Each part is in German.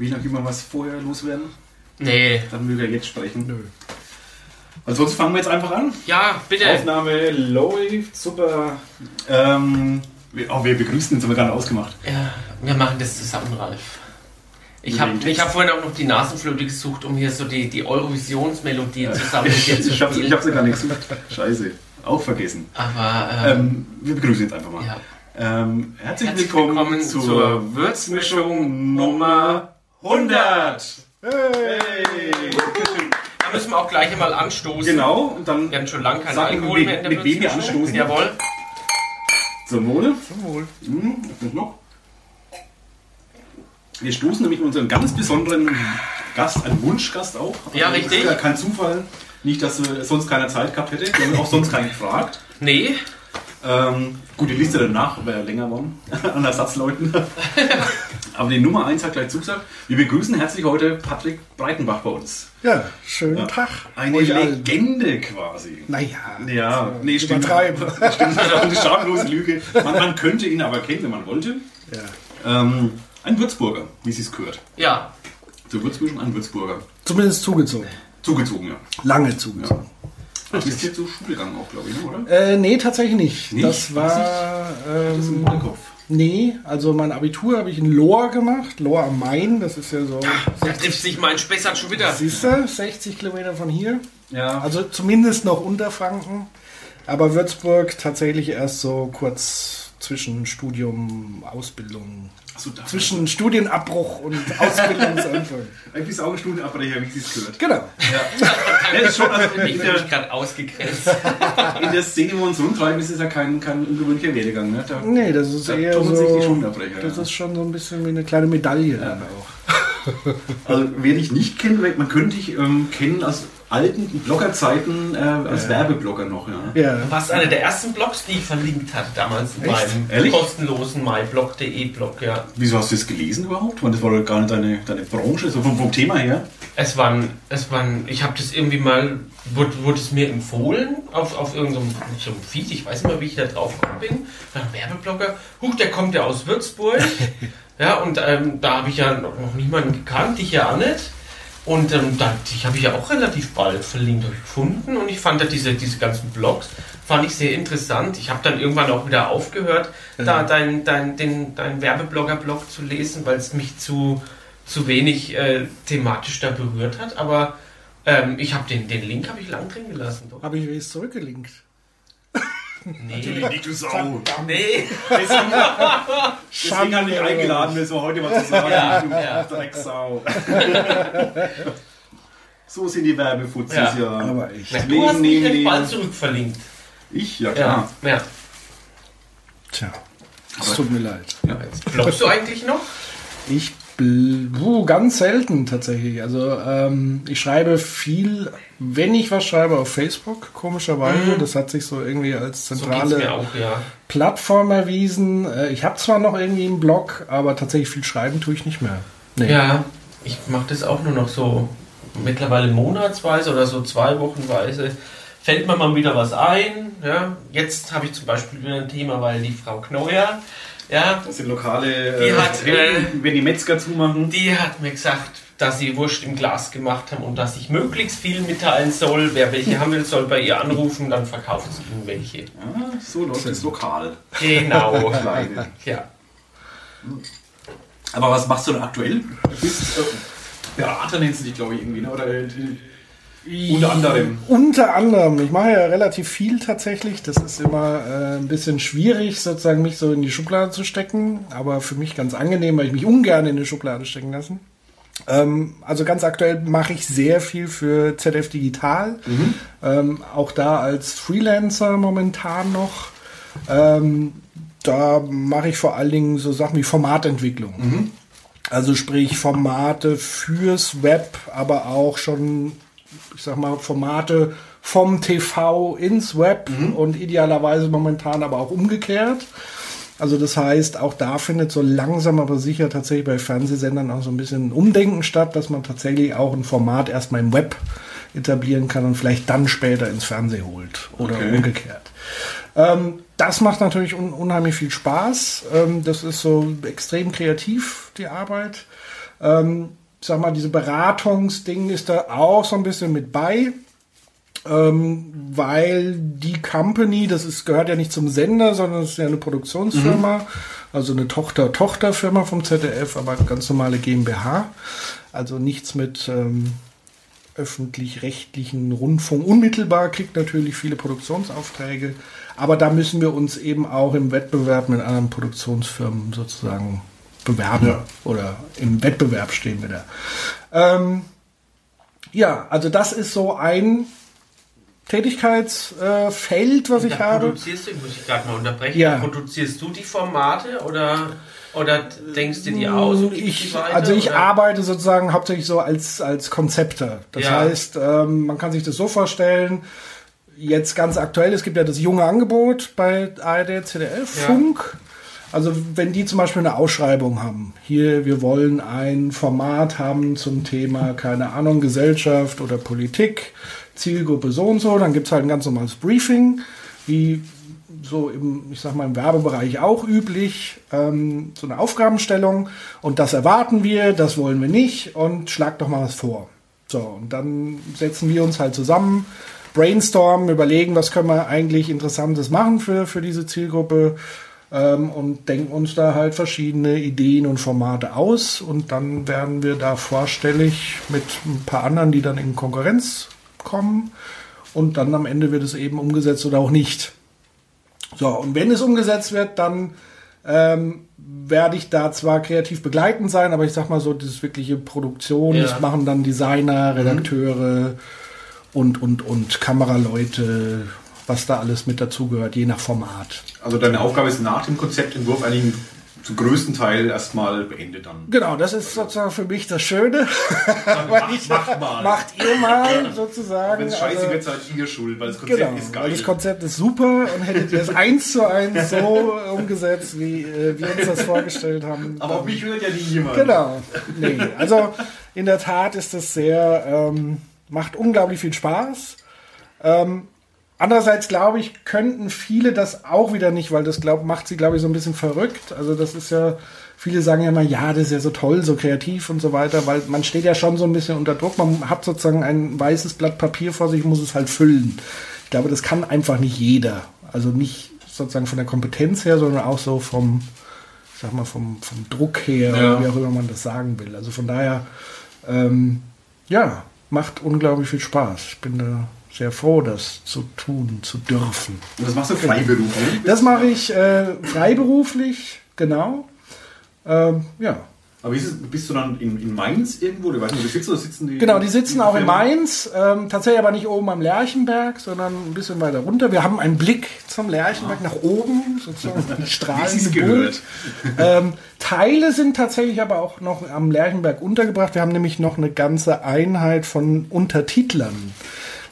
Will noch jemand was vorher loswerden? Nee. Dann will er jetzt sprechen. Nö. Also sonst fangen wir jetzt einfach an. Ja, bitte. Aufnahme läuft, super. Ähm, wir, oh, wir begrüßen uns, haben wir gerade ausgemacht. Ja, wir machen das zusammen, Ralf. Ich habe hab vorhin auch noch die Nasenflöte gesucht, um hier so die, die Eurovisionsmelodie zusammen mit dir zu Ich habe spielen. ich hab sie gar nicht gesucht. Scheiße. Auch vergessen. Aber ähm, Ähm, wir begrüßen jetzt einfach mal. ja. Ähm, herzlich, Herzlich willkommen, willkommen zur, zur Würzmischung Nummer 100. Hey. da müssen wir auch gleich einmal anstoßen. Genau, und dann Wir haben schon lange keinen Alkohol mit- mehr in der mit wem wir anstoßen. Jawohl. zum Wohle. Zum Wohl. Was ist noch? Wir stoßen nämlich mit unserem ganz besonderen Gast, einen Wunschgast auch. Ja, das richtig. Ist ja kein Zufall. Nicht, dass äh, sonst keiner Zeit gehabt hätte. Wir haben auch sonst keinen gefragt. Nee, Ähm, gut, die Liste danach wäre länger geworden an Ersatzleuten. Aber die Nummer 1 hat gleich zugesagt. Wir begrüßen herzlich heute Patrick Breitenbach bei uns. Ja, schönen Ja. Tag. Eine euch allen. Legende quasi. Naja, Ja, nee, stimmt. übertreiben. Stimmt, das ist auch eine schamlose Lüge. Man, man könnte ihn aber kennen, wenn man wollte. ja. Ähm, ein Würzburger, wie sie es gehört. ja. Zur Würzmischung ein Würzburger. Zumindest zugezogen. Zugezogen, ja. Lange zugezogen. Du bist hier zur Schule gegangen auch, glaube ich, ne, oder? Äh, nee, tatsächlich nicht. Nicht? Das war. Das ist im Ähm, Hinterkopf. nee, also mein Abitur habe ich in Lohr gemacht. Lohr am Main, das ist ja so. Da trifft sich mein Spessart schon wieder. Siehst du, 60 Kilometer von hier. Ja, Also zumindest noch unter Franken. Aber Würzburg tatsächlich erst so kurz zwischen Studium, Ausbildung. Da. Zwischen Studienabbruch und Ausbildungsanfang. Ein bisschen Augenstuhlienabbrecher, wie sie es gehört. genau. Ja, ist schon, also Ich in der, gerade ausgegrenzt. in der Szene, wo wir uns rumtreiben, ist es ja kein, kein ungewöhnlicher Werdegang. Ne? Da, Nee, das ist Da eher tummeln sich die so. Das ja. ist schon so ein bisschen wie eine kleine Medaille dann auch. Also, wer dich nicht kennt, man könnte dich ähm, kennen aus alten Bloggerzeiten, äh, als Werbeblogger noch. Ja. Ja. Du warst einer der ersten Blogs, die ich verlinkt hatte damals in Echt? meinem Ehrlich? kostenlosen myblog.de Blog, ja. Wieso hast du das gelesen überhaupt? Weil das war doch gar nicht deine, deine Branche, so vom, vom Thema her. Es waren, es waren, ich habe das irgendwie mal, wurde, wurde es mir empfohlen auf, auf irgendeinem so einem Feed, ich weiß nicht mehr, wie ich da drauf gekommen bin, dann ein Werbeblogger, huch, der kommt ja aus Würzburg, ja, und ähm, da habe ich ja noch, noch niemanden gekannt, dich ja auch nicht. Und ähm, da, die habe ich ja auch relativ bald verlinkt hab ich gefunden und ich fand ja diese, diese ganzen Blogs, fand ich sehr interessant. Ich habe dann irgendwann auch wieder aufgehört, da dein, dein, den, dein Werbeblogger-Blog zu lesen, weil es mich zu, zu wenig äh, thematisch da berührt hat. Aber ähm, ich habe den, den Link habe ich lang drin gelassen. Habe ich zurückgelinkt. Nee. Nicht du Sau. Nee. Deswegen, deswegen habe ich eingeladen, mir so heute was zu sagen. Ja, du ja. Drecksau. so sind die Werbefuzis Ja. ja. Aber ich. Na, Nee, du hast nee, mich nee. bald zurückverlinkt. Ich, ja Ja. klar. ja. Tja, es tut mir leid. Ja. Bloggst du eigentlich noch? Ich puh, ganz selten tatsächlich. Also ähm, ich schreibe viel, wenn ich was schreibe, auf Facebook, komischerweise. Das hat sich so irgendwie als So zentrale mir auch, ja. Plattform erwiesen. Äh, ich habe zwar noch irgendwie einen Blog, aber tatsächlich viel schreiben tue ich nicht mehr. Nee. Ja, ich mache das auch nur noch so mittlerweile monatsweise oder so zwei Wochenweise. Fällt mir mal wieder was ein. Ja. Jetzt habe ich zum Beispiel wieder ein Thema, weil die Frau Kneuer, ja, Das sind lokale Die äh, hat, Reden, wenn die Metzger zumachen. die hat mir gesagt, dass sie Wurst im Glas gemacht haben und dass ich möglichst viel mitteilen soll. Wer welche haben will, soll bei ihr anrufen, dann verkauft sie ihnen welche. Ja, so läuft das lokal. Genau. Ja. Aber was machst du denn aktuell? Du bist äh, Berater, nennst du dich, glaube ich, irgendwie, ne? oder äh, unter anderem. Unter anderem. Ich mache ja relativ viel tatsächlich. Das ist immer äh, ein bisschen schwierig, sozusagen mich so in die Schublade zu stecken. Aber für mich ganz angenehm, weil ich mich ungern in die Schublade stecken lassen. Ähm, also ganz aktuell mache ich sehr viel für ZDF Digital. Ähm, auch da als Freelancer momentan noch. Ähm, da mache ich vor allen Dingen so Sachen wie Formatentwicklung. Also sprich Formate fürs Web, aber auch schon, ich sag mal, Formate vom TV ins Web und idealerweise momentan aber auch umgekehrt. Also das heißt, auch da findet so langsam aber sicher tatsächlich bei Fernsehsendern auch so ein bisschen ein Umdenken statt, dass man tatsächlich auch ein Format erstmal im Web etablieren kann und vielleicht dann später ins Fernsehen holt oder Okay. umgekehrt. Ähm, das macht natürlich un unheimlich viel Spaß. Ähm, das ist so extrem kreativ, die Arbeit. Ähm, sag mal, diese Beratungsding ist da auch so ein bisschen mit bei. Ähm, weil die Company, das ist, gehört ja nicht zum Sender, sondern es ist ja eine Produktionsfirma, mhm. also eine Tochter-Tochterfirma vom ZDF, aber ganz normale GmbH. Also nichts mit ähm, öffentlich-rechtlichen Rundfunk. Unmittelbar kriegt natürlich viele Produktionsaufträge, aber da müssen wir uns eben auch im Wettbewerb mit anderen Produktionsfirmen sozusagen bewerben ja. oder im Wettbewerb stehen wir da. Ähm, ja, also das ist so ein Tätigkeitsfeld, was ich habe. Produzierst du, muss ich gerade mal unterbrechen, ja. produzierst du die Formate oder, oder denkst du die aus? Ich, weiter, also ich oder? arbeite sozusagen hauptsächlich so als, als Konzepter. Das ja. heißt, ähm, man kann sich das so vorstellen, jetzt ganz aktuell, es gibt ja das junge Angebot bei ARD, CDF, Funk. Also wenn die zum Beispiel eine Ausschreibung haben, hier, wir wollen ein Format haben zum Thema, keine Ahnung, Gesellschaft oder Politik, Zielgruppe so und so, dann gibt es halt ein ganz normales Briefing, wie so im, ich sag mal, im Werbebereich auch üblich, ähm, so eine Aufgabenstellung und das erwarten wir, das wollen wir nicht und schlag doch mal was vor. So, und dann setzen wir uns halt zusammen, brainstormen, überlegen, was können wir eigentlich Interessantes machen für, für diese Zielgruppe ähm, und denken uns da halt verschiedene Ideen und Formate aus und dann werden wir da vorstellig mit ein paar anderen, die dann in Konkurrenz kommen und dann am Ende wird es eben umgesetzt oder auch nicht. So, und wenn es umgesetzt wird, dann ähm, werde ich da zwar kreativ begleitend sein, aber ich sag mal so, das wirkliche Produktion, ja. das machen dann Designer, Redakteure mhm. und, und, und Kameraleute, was da alles mit dazugehört, je nach Format. Also deine Aufgabe ist nach dem Konzeptentwurf eigentlich zum größten Teil erstmal beendet dann. Genau, das ist sozusagen für mich das Schöne. macht, ich, macht, mal. Macht ihr mal sozusagen. Wenn es scheiße also, wird, seid ihr schuld, weil das Konzept genau, ist geil. Das Konzept ist super und hättet ihr es eins zu eins so umgesetzt, wie äh, wir uns das vorgestellt haben. Aber auf mich hört ja nie jemand. Genau. Nee, also in der Tat ist das sehr, ähm, macht unglaublich viel Spaß. Ähm, Andererseits glaube ich, könnten viele das auch wieder nicht, weil das glaub, macht sie, glaube ich, so ein bisschen verrückt. Also das ist ja, viele sagen ja immer, ja, das ist ja so toll, so kreativ und so weiter, weil man steht ja schon so ein bisschen unter Druck. Man hat sozusagen ein weißes Blatt Papier vor sich, muss es halt füllen. Ich glaube, das kann einfach nicht jeder. Also nicht sozusagen von der Kompetenz her, sondern auch so vom, ich sag mal, vom, vom Druck her, ja. wie auch immer man das sagen will. Also von daher, ähm, ja, macht unglaublich viel Spaß. Ich bin da sehr froh, das zu tun, zu dürfen. Und das machst du freiberuflich? Das mache ich äh, freiberuflich, genau. Ähm, ja. Aber es, bist du dann in, in Mainz irgendwo? Oder weißt du, sitzt, oder sitzen die? Genau, die sitzen auch in Mainz. Ähm, tatsächlich aber nicht oben am Lerchenberg, sondern ein bisschen weiter runter. Wir haben einen Blick zum Lerchenberg ah. nach oben, sozusagen die Strahlen. gehört. Ähm, Teile sind tatsächlich aber auch noch am Lerchenberg untergebracht. Wir haben nämlich noch eine ganze Einheit von Untertitlern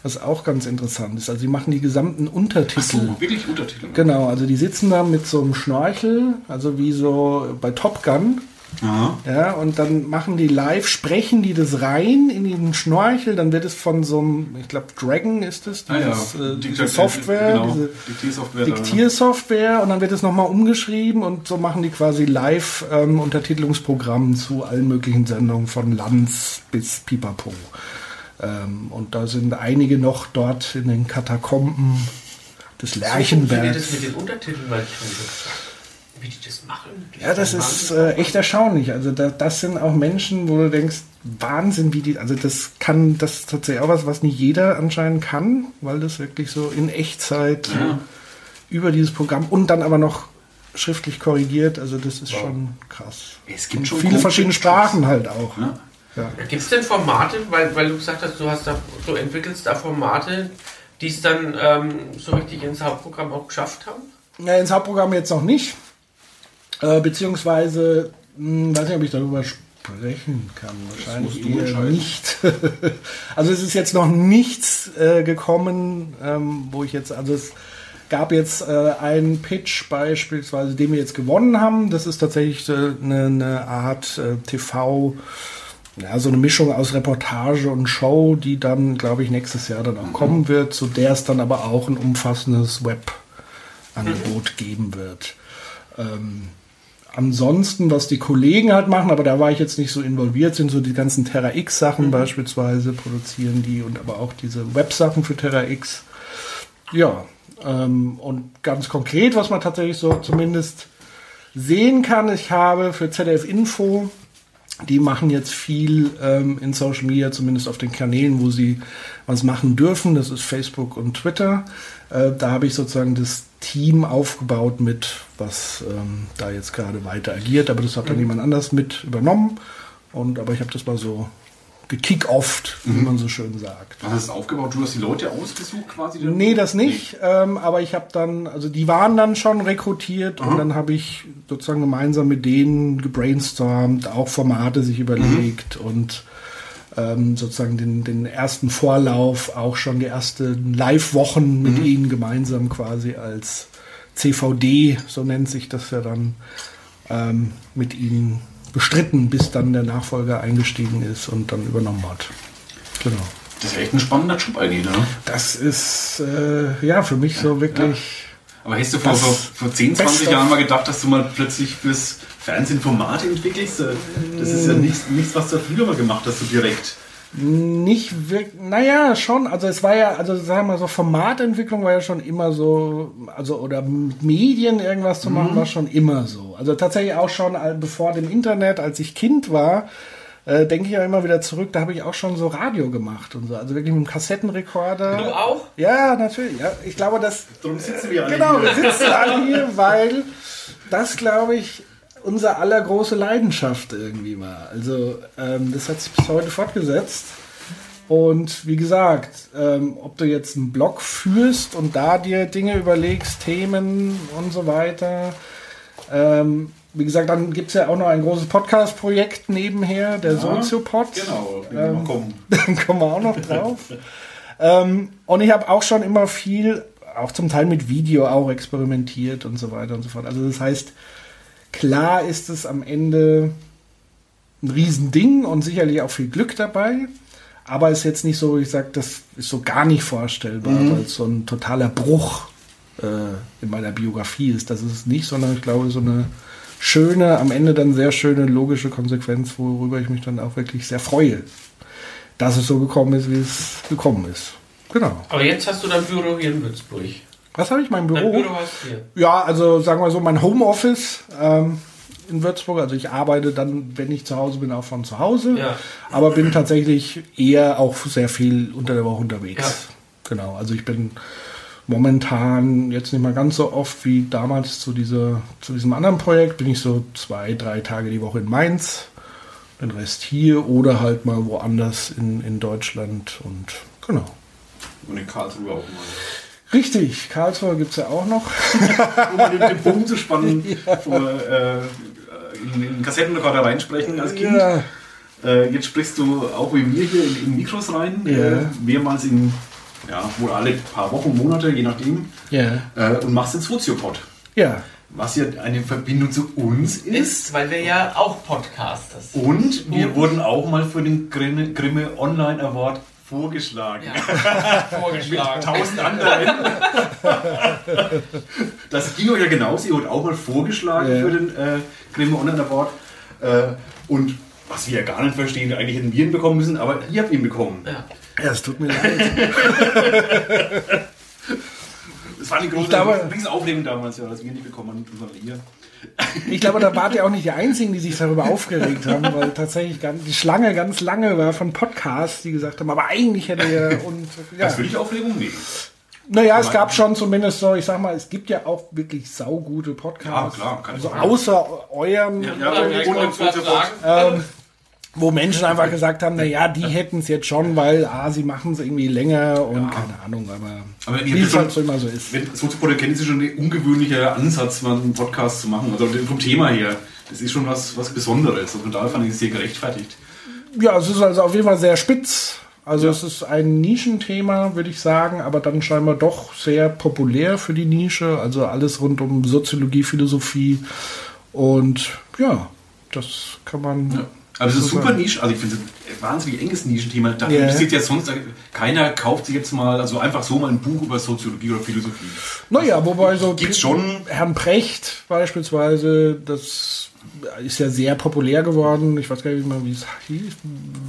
was auch ganz interessant ist. Also sie machen die gesamten Untertitel. Ach so, wirklich Untertitel? Genau, also die sitzen da mit so einem Schnorchel, also wie so bei Top Gun. Aha. Ja, und dann machen die live, sprechen die das rein in den Schnorchel, dann wird es von so einem, ich glaube Dragon ist es, dieses, ah, ja. äh, diese Software, genau. diese Diktiersoftware, Diktiersoftware und dann wird es nochmal umgeschrieben und so machen die quasi live ähm, Untertitelungsprogramm zu allen möglichen Sendungen von Lanz bis Pipapo. Ähm, und da sind einige noch dort in den Katakomben des Lerchenbergs. So das mit den Untertiteln, weil ich wie die das machen. Die ja, das ist äh, echt erstaunlich. Also da, das sind auch Menschen, wo du denkst, Wahnsinn, wie die, also das kann, das ist tatsächlich auch was, was nicht jeder anscheinend kann, weil das wirklich so in Echtzeit ja. über dieses Programm und dann aber noch schriftlich korrigiert, also das ist wow. schon krass. Es gibt schon viele verschiedene Sprachen halt auch. Ja. Ja. Gibt es denn Formate, weil, weil du gesagt hast, du, hast da, du entwickelst da Formate, die es dann ähm, so richtig ins Hauptprogramm auch geschafft haben? Ja, ins Hauptprogramm jetzt noch nicht. Äh, beziehungsweise, mh, hm, weiß nicht, ob ich darüber sprechen kann. Wahrscheinlich eher nicht. also es ist jetzt noch nichts äh, gekommen, ähm, wo ich jetzt, also es gab jetzt äh, einen Pitch beispielsweise, den wir jetzt gewonnen haben. Das ist tatsächlich äh, eine, eine Art äh, TV- ja, so eine Mischung aus Reportage und Show, die dann, glaube ich, nächstes Jahr dann auch mhm. kommen wird, zu der es dann aber auch ein umfassendes Webangebot mhm. geben wird. Ähm, ansonsten, was die Kollegen halt machen, aber da war ich jetzt nicht so involviert, sind so die ganzen Terra X Sachen mhm. beispielsweise produzieren die und aber auch diese Websachen für Terra X. Ja, ähm, und ganz konkret, was man tatsächlich so zumindest sehen kann, ich habe für ZDF Info die machen jetzt viel ähm, in Social Media, zumindest auf den Kanälen, wo sie was machen dürfen. Das ist Facebook und Twitter. Äh, da habe ich sozusagen das Team aufgebaut mit, was ähm, da jetzt gerade weiter agiert. Aber das hat dann mhm. jemand anders mit übernommen. Und aber ich habe das mal so gekickt-offt, mhm. wie man so schön sagt. Was hast du aufgebaut? Du hast die Leute ausgesucht quasi? Nee, das nicht. Nee. Ähm, aber ich habe dann, also die waren dann schon rekrutiert mhm. und dann habe ich sozusagen gemeinsam mit denen gebrainstormt, auch Formate sich überlegt mhm. und ähm, sozusagen den, den ersten Vorlauf, auch schon die ersten Live-Wochen mit mhm. ihnen gemeinsam quasi als CVD, so nennt sich das ja dann, ähm, mit ihnen bestritten, bis dann der Nachfolger eingestiegen ist und dann übernommen hat. Genau. Das ist echt ein spannender Job eigentlich, ne? Das ist äh, ja für mich so wirklich. Ja. Aber hast du vor, vor, vor 10, 20 Jahren mal gedacht, dass du mal plötzlich fürs Fernsehen Formate entwickelst? Das ist ja mm. nichts, nichts was du früher mal gemacht hast, so direkt. Nicht wirklich, naja, schon. Also es war ja, also sagen wir mal so, Formatentwicklung war ja schon immer so, also oder Medien irgendwas zu machen, mhm. war schon immer so. Also tatsächlich auch schon bevor dem Internet, als ich Kind war, äh, denke ich ja immer wieder zurück, da habe ich auch schon so Radio gemacht und so. Also wirklich mit einem Kassettenrekorder. Du auch? Ja, natürlich. Ja, ich glaube, dass. Darum sitzen wir alle genau, hier. Genau, wir sitzen alle hier, weil das, glaube ich, unser aller große Leidenschaft irgendwie war. Also ähm, das hat sich bis heute fortgesetzt. Und wie gesagt, ähm, ob du jetzt einen Blog führst und da dir Dinge überlegst, Themen und so weiter. Ähm, wie gesagt, dann gibt es ja auch noch ein großes Podcast-Projekt nebenher, der ja, Soziopod. Genau, ähm, kommen. dann kommen wir auch noch drauf. ähm, und ich habe auch schon immer viel, auch zum Teil mit Video auch experimentiert und so weiter und so fort. Also das heißt, Klar ist es am Ende ein Riesending und sicherlich auch viel Glück dabei. Aber ist jetzt nicht so, ich sage, das ist so gar nicht vorstellbar, mhm. weil es so ein totaler Bruch äh, in meiner Biografie ist. Das ist es nicht, sondern ich glaube, so eine schöne, am Ende dann sehr schöne logische Konsequenz, worüber ich mich dann auch wirklich sehr freue, dass es so gekommen ist, wie es gekommen ist. Genau. Aber jetzt hast du dein Büro hier in Würzburg. Was habe ich? Mein Büro? Dein Büro. Ja, also sagen wir so, mein Homeoffice ähm, in Würzburg. Also ich arbeite dann, wenn ich zu Hause bin, auch von zu Hause. Ja. Aber bin tatsächlich eher auch sehr viel unter der Woche unterwegs. Ja. Genau, also ich bin momentan jetzt nicht mal ganz so oft wie damals zu, dieser, zu diesem anderen Projekt. Bin ich so zwei, drei Tage die Woche in Mainz, den Rest hier oder halt mal woanders in, in Deutschland und genau. Und in Karlsruhe auch mal. Richtig, Karlsruhe gibt es ja auch noch. um den, den Bogen zu spannen, ja. vor, äh, in den Kassettenrekorder reinsprechen als Kind. Ja. Äh, jetzt sprichst du auch wie wir hier in, in Mikros rein, ja. äh, mehrmals in, ja, wohl alle paar Wochen, Monate, je nachdem. Ja. Äh, und machst den Soziopod. Ja. Was ja eine Verbindung zu uns ist. ist weil wir ja auch Podcasters sind. Und wir und wurden auch mal für den Grimme, Grimme Online Award vorgeschlagen. Ja. vorgeschlagen. Mit tausend anderen. das ging euch ja genauso. Ihr wurdet auch mal vorgeschlagen ja. für den äh, Grimme Online Award. Äh, und was wir ja gar nicht verstehen, eigentlich hätten wir ihn bekommen müssen, aber ihr habt ihn bekommen. Ja, ja es tut mir leid. das war eine große, glaube, Aufregung damals, ja, dass wir nicht bekommen haben, sondern ihr. Ich glaube, da wart ihr auch nicht die Einzigen, die sich darüber aufgeregt haben, weil tatsächlich ganz, die Schlange ganz lange war von Podcasts, die gesagt haben, aber eigentlich hätte ihr und ja. Das würde ich Aufregung? Nee. Naja, es gab schon zumindest so, ich sag mal, es gibt ja auch wirklich saugute Podcasts. Ja, klar, kann also außer eurem. Ja, ja, ja, ja, ähm, wo Menschen einfach gesagt haben, naja, die hätten es jetzt schon, weil ah, sie machen es irgendwie länger und ja. keine Ahnung, aber, aber wie es halt so immer so ist. Wenn Soziopod kennt, ist schon ein ungewöhnlicher Ansatz, mal einen Podcast zu machen. Also vom Thema her, das ist schon was, was Besonderes. Und von daher fand ich es sehr gerechtfertigt. Ja, es ist also auf jeden Fall sehr spitz. Also ja. es ist ein Nischenthema, würde ich sagen, aber dann scheinbar doch sehr populär für die Nische. Also alles rund um Soziologie, Philosophie und ja, das kann man. Ja Aber es ist super Nische, also ich finde es ein wahnsinnig enges Nischenthema. Da yeah. interessiert ja sonst keiner kauft sich jetzt mal, also einfach so mal ein Buch über Soziologie oder Philosophie. Naja, wobei so gibt's schon Herrn Precht beispielsweise, das ist ja sehr populär geworden. Ich weiß gar nicht mehr, wie es hieß.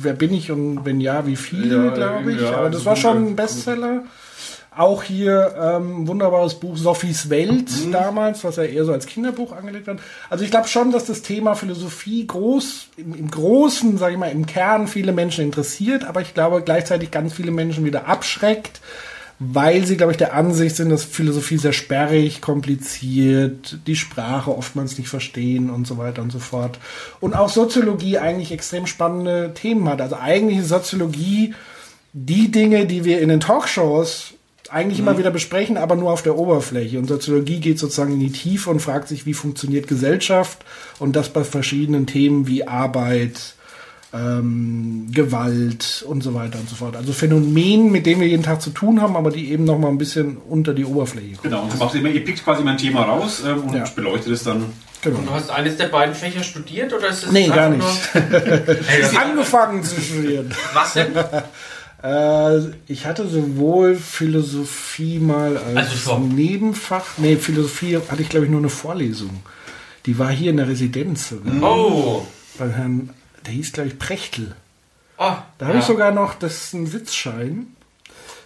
Wer bin ich und wenn ja, wie viele, ja, glaube ich. Ja, Aber das war schon ein Bestseller. Auch hier ähm, wunderbares Buch Sophies Welt mhm. damals, was ja eher so als Kinderbuch angelegt wird. Also ich glaube schon, dass das Thema Philosophie groß, im, im Großen, sage ich mal, im Kern viele Menschen interessiert, aber ich glaube gleichzeitig ganz viele Menschen wieder abschreckt, weil sie, glaube ich, der Ansicht sind, dass Philosophie sehr sperrig, kompliziert, die Sprache oftmals nicht verstehen und so weiter und so fort. Und auch Soziologie eigentlich extrem spannende Themen hat. Also eigentlich ist Soziologie die Dinge, die wir in den Talkshows eigentlich mhm. immer wieder besprechen, aber nur auf der Oberfläche. Und Soziologie geht sozusagen in die Tiefe und fragt sich, wie funktioniert Gesellschaft und das bei verschiedenen Themen wie Arbeit, ähm, Gewalt und so weiter und so fort. Also Phänomenen, mit denen wir jeden Tag zu tun haben, aber die eben noch mal ein bisschen unter die Oberfläche kommen. Genau, und du immer, ihr pickt quasi mein Thema raus ähm, und ja. beleuchtet es dann. Genau. Und du hast eines der beiden Fächer studiert oder ist es Nee, gar nicht. hey, angefangen zu studieren. Was denn? Äh, ich hatte sowohl Philosophie mal als also Nebenfach. Nee, Philosophie hatte ich glaube ich nur eine Vorlesung. Die war hier in der Residenz sogar. Oh. Bei Herrn der hieß, glaube ich, Prechtel. Oh, da habe ja. ich sogar noch, das ist ein Sitzschein.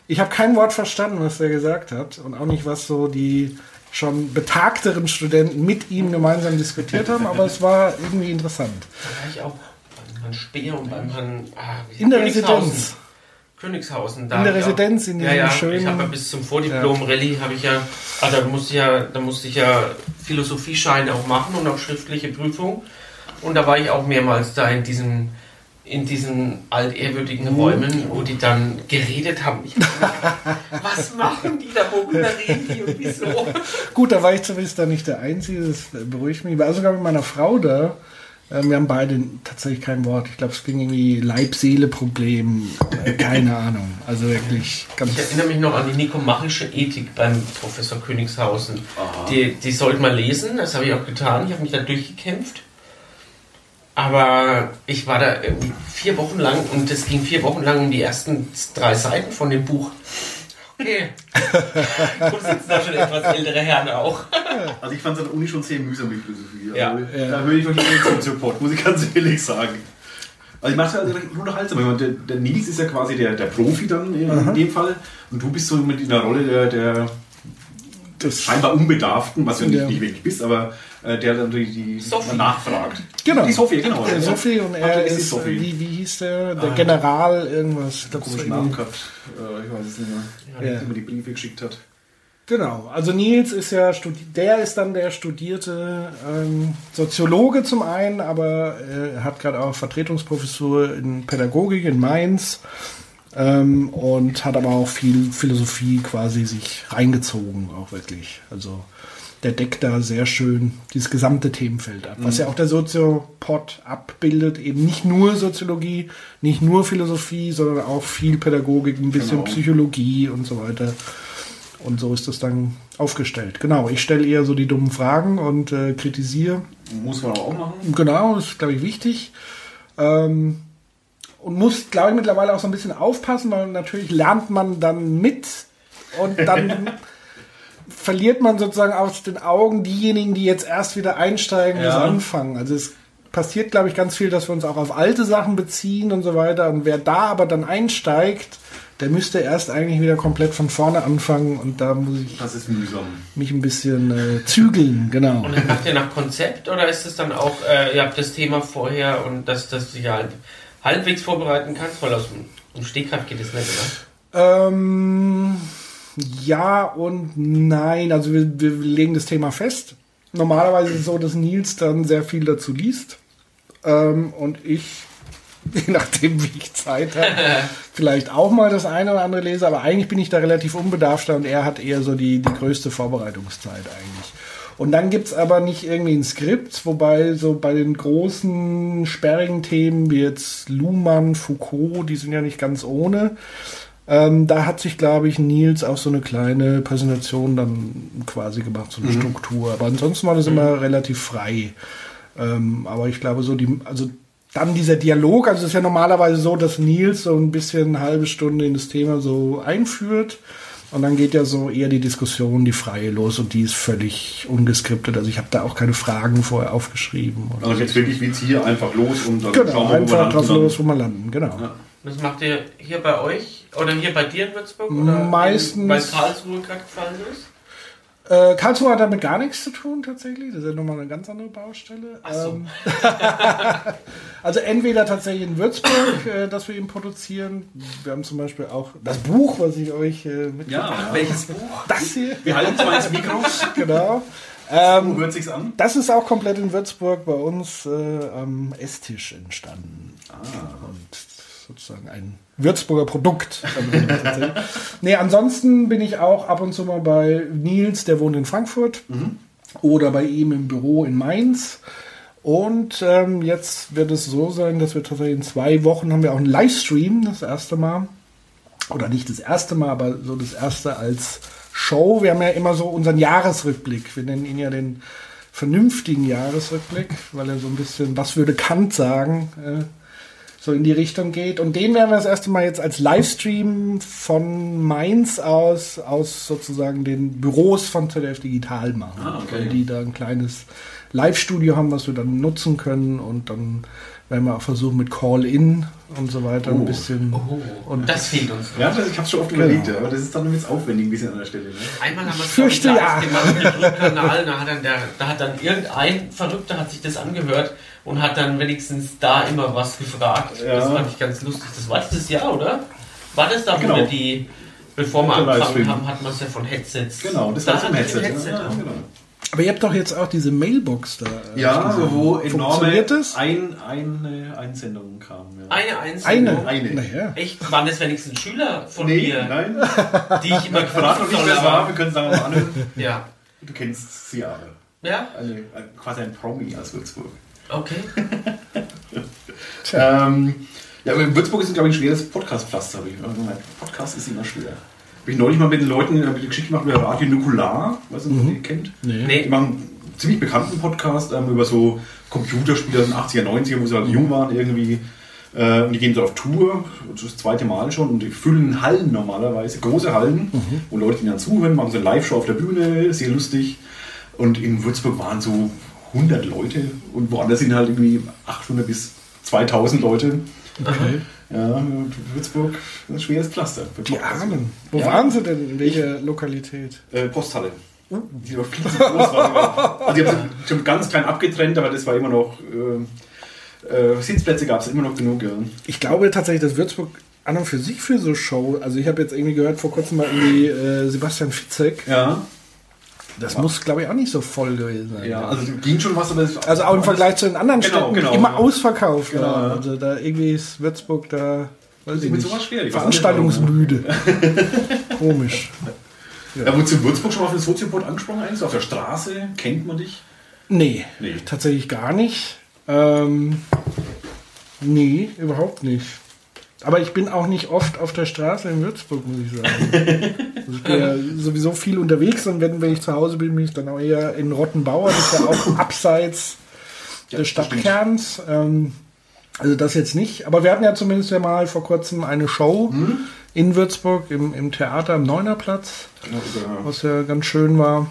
Ich habe kein Wort verstanden, was er gesagt hat und auch nicht, was so die schon betagteren Studenten mit ihm gemeinsam diskutiert haben, aber es war irgendwie interessant. Da war ich auch beim Herrn Speer und beim Herrn... Ah, in der Residenz. Königshausen. Da in der Residenz, in ja, ja, schönen... Ich habe ja bis zum Vordiplom-Rallye habe ich ja... Also da musste ich ja, da musste ich ja Philosophiescheine auch machen und auch schriftliche Prüfungen. Und da war ich auch mehrmals da in diesen, in diesen altehrwürdigen mhm. Räumen, wo die dann geredet haben. Ich was machen die da? Worüber reden die und wieso? Gut, da war ich zumindest da nicht der Einzige. Das beruhigt mich. Ich war sogar mit meiner Frau da. Ähm, wir haben beide tatsächlich kein Wort. Ich glaube, es ging irgendwie Leib-Seele-Problem. Äh, keine Ahnung. Also wirklich ganz. Ich erinnere mich noch an die nikomachische Ethik beim Professor Königshausen. Die, die sollte man lesen. Das habe ich auch getan. Ich habe mich da durchgekämpft. Aber ich war da vier Wochen lang und es ging vier Wochen lang um die ersten drei Seiten von dem Buch. Okay. Wo sitzen da schon etwas ältere Herren auch. Also ich fand es an der Uni schon sehr mühsam mit Philosophie. Ja. Also ja. Da höre ich noch nicht zum Support, muss ich ganz ehrlich sagen. Also ich mache es nur noch unterhaltsam. Der, der Nils ist ja quasi der, der Profi dann in, in, dem Fall und du bist so mit in der Rolle der, der das scheinbar Unbedarften, was du ja. nicht, wirklich bist, aber der dann die, die nachfragt. Genau. Die Sophie, genau. Der Sophie und er ist, ist wie, wie hieß der? Der ah, General irgendwas. Der komischen Namen gehabt. Äh, ich weiß es nicht mehr. Ja, ja. immer die Briefe geschickt hat. Genau, also Nils ist ja, der ist dann der studierte ähm, Soziologe zum einen, aber er äh, hat gerade auch Vertretungsprofessur in Pädagogik in Mainz ähm, und hat aber auch viel Philosophie quasi sich reingezogen, auch wirklich. Also der deckt da sehr schön dieses gesamte Themenfeld ab, was ja auch der Soziopod abbildet, eben nicht nur Soziologie, nicht nur Philosophie, sondern auch viel Pädagogik, ein bisschen genau. Psychologie und so weiter. Und so ist das dann aufgestellt. Genau, ich stelle eher so die dummen Fragen und äh, kritisiere. Muss man auch machen. Genau, das ist, glaube ich, wichtig. Ähm, und muss, glaube ich, mittlerweile auch so ein bisschen aufpassen, weil natürlich lernt man dann mit und dann verliert man sozusagen aus den Augen diejenigen, die jetzt erst wieder einsteigen und ja. anfangen. Also es passiert, glaube ich, ganz viel, dass wir uns auch auf alte Sachen beziehen und so weiter. Und wer da aber dann einsteigt, der müsste erst eigentlich wieder komplett von vorne anfangen und da muss ich das ist mühsam. mich ein bisschen äh, zügeln, genau. Und dann macht ihr nach Konzept oder ist es dann auch, äh, ihr habt das Thema vorher und dass das sich halt halbwegs vorbereiten kannst, weil aus dem Stegreif geht es nicht, oder? Ähm, ja und nein. Also wir, wir legen das Thema fest. Normalerweise ist es so, dass Nils dann sehr viel dazu liest. Ähm, und ich, je nachdem wie ich Zeit habe, vielleicht auch mal das eine oder andere lese. Aber eigentlich bin ich da relativ unbedarfter und er hat eher so die, die größte Vorbereitungszeit eigentlich. Und dann gibt es aber nicht irgendwie ein Skript, wobei so bei den großen, sperrigen Themen wie jetzt Luhmann, Foucault, die sind ja nicht ganz ohne. Ähm, da hat sich, glaube ich, Nils auch so eine kleine Präsentation dann quasi gemacht, so eine mhm. Struktur. Aber ansonsten war das immer relativ frei. Ähm, aber ich glaube, so die, also dann dieser Dialog, also es ist ja normalerweise so, dass Nils so ein bisschen eine halbe Stunde in das Thema so einführt. Und dann geht ja so eher die Diskussion, die freie los und die ist völlig ungeskriptet. Also ich habe da auch keine Fragen vorher aufgeschrieben. Oder Also jetzt wirklich wie jetzt hier einfach los und dann genau, schauen wir, wo wir einfach drauf Dann- los, wo wir landen, genau. Ja. Das macht ihr hier bei euch oder hier bei dir in Würzburg? Oder Meistens- weil Karlsruhe gerade gefallen ist? Äh, Karlsruhe hat damit gar nichts zu tun tatsächlich. Das ist ja nochmal eine ganz andere Baustelle. So. Ähm, also entweder tatsächlich in Würzburg, äh, dass wir ihn produzieren. Wir haben zum Beispiel auch das Buch, was ich euch äh, mit Ja, Welches Buch? das hier. wir halten zwar ins Mikro, Genau. Ähm, hört sich's an? das ist auch komplett in Würzburg bei uns äh, am Esstisch entstanden. Und sozusagen ein Würzburger Produkt. nee, ansonsten bin ich auch ab und zu mal bei Nils, der wohnt in Frankfurt. Oder bei ihm im Büro in Mainz. Und ähm, jetzt wird es so sein, dass wir tatsächlich in zwei Wochen haben wir auch einen Livestream, das erste Mal. Oder nicht das erste Mal, aber so das erste als Show. Wir haben ja immer so unseren Jahresrückblick. Wir nennen ihn ja den vernünftigen Jahresrückblick, weil er so ein bisschen, was würde Kant sagen, äh, so in die Richtung geht. Und den werden wir das erste Mal jetzt als Livestream von Mainz aus, aus sozusagen den Büros von ZDF Digital machen. Ah, okay. Weil die da ein kleines Live-Studio haben, was wir dann nutzen können. Und dann werden wir auch versuchen mit Call-In und so weiter ein bisschen. Oh, Und das fehlt uns. Ja, das, ich habe schon oft Genau. überlegt, aber das ist dann jetzt aufwendig ein bisschen an der Stelle. Ne? Einmal haben wir es Fürchte, ja. gemacht mit dem Kanal, da hat, dann der, da hat dann irgendein Verrückter hat sich das angehört und hat dann wenigstens da immer was gefragt. Ja. Das fand ich ganz lustig. Das war dieses Jahr, oder? War das da, wo Genau. wir die, bevor wir angefangen haben, hatten wir es ja von Headsets. Genau, das da war zum hatte ich Headset. ein Headset ja, ja, auch. genau. Aber ihr habt doch jetzt auch diese Mailbox da. äh, ja gesehen. wo enorme das? ein, eine Einsendung kam. Ja. Eine einzelne. Eine. Eine. Naja. Echt? Waren das wenigstens Schüler von Nee, mir, nein. die ich immer nicht, soll, wer es war. Wir können es sagen, anhören. Ja. Du kennst sie aber. Ja? Eine, ein- quasi ein Promi aus Würzburg. Okay. Ähm, ja, aber in Würzburg ist es, glaube ich, ein schweres Podcast-Pflaster. habe ich. Mein Podcast ist immer schwer. Habe ich neulich mal mit den Leuten hab ich eine Geschichte gemacht über Radio Nukular, weiß nicht, ob ihr die kennt. Nee. Nee. Die machen einen ziemlich bekannten Podcast ähm, über so Computerspiele aus den 80er, 90er, wo sie halt jung waren irgendwie. Äh, und die gehen so auf Tour, das zweite Mal schon, und die füllen Hallen normalerweise, große Hallen, wo Leute ihnen dann zuhören, machen so eine Live-Show auf der Bühne, sehr lustig. Und in Würzburg waren so 100 Leute und woanders sind halt irgendwie 800 bis 2000 Leute. Okay. Ja, Würzburg ist ein schweres für Die. Armen. Wo Ja. waren sie denn? In welcher Lokalität? Äh, Posthalle. Die war viel zu groß. War. Also die haben sie schon ganz klein abgetrennt, aber das war immer noch. Äh, äh, Sitzplätze gab es immer noch genug. Ja. Ich glaube tatsächlich, dass Würzburg an und für sich für so Show, also ich habe jetzt irgendwie gehört vor kurzem mal irgendwie äh, Sebastian Fitzek, Ja, das muss glaube ich auch nicht so voll gewesen sein. ja, also ging schon was, aber Also auch im Vergleich zu den anderen Genau, Städten, genau, immer ja. ausverkauft Genau, ja. Also da irgendwie ist Würzburg da, weiß ich nicht, sowas veranstaltungsmüde. Komisch. Ja, wurdest du in Würzburg schon mal auf den Soziopod angesprochen? Eigentlich? So auf der Straße? Kennt man dich? Nee, Nee. tatsächlich gar nicht. Ähm, nee, überhaupt nicht. Aber ich bin auch nicht oft auf der Straße in Würzburg, muss ich sagen. Also ich bin ja sowieso viel unterwegs und wenn, wenn ich zu Hause bin, bin ich dann auch eher in Rottenbauer. Das ist ja auch abseits Ja, des. Stadtkerns. Ähm, also das jetzt nicht. Aber wir hatten ja zumindest ja mal vor kurzem eine Show Hm? in Würzburg im, im Theater am Neunerplatz, Genau, über was ja ganz schön war.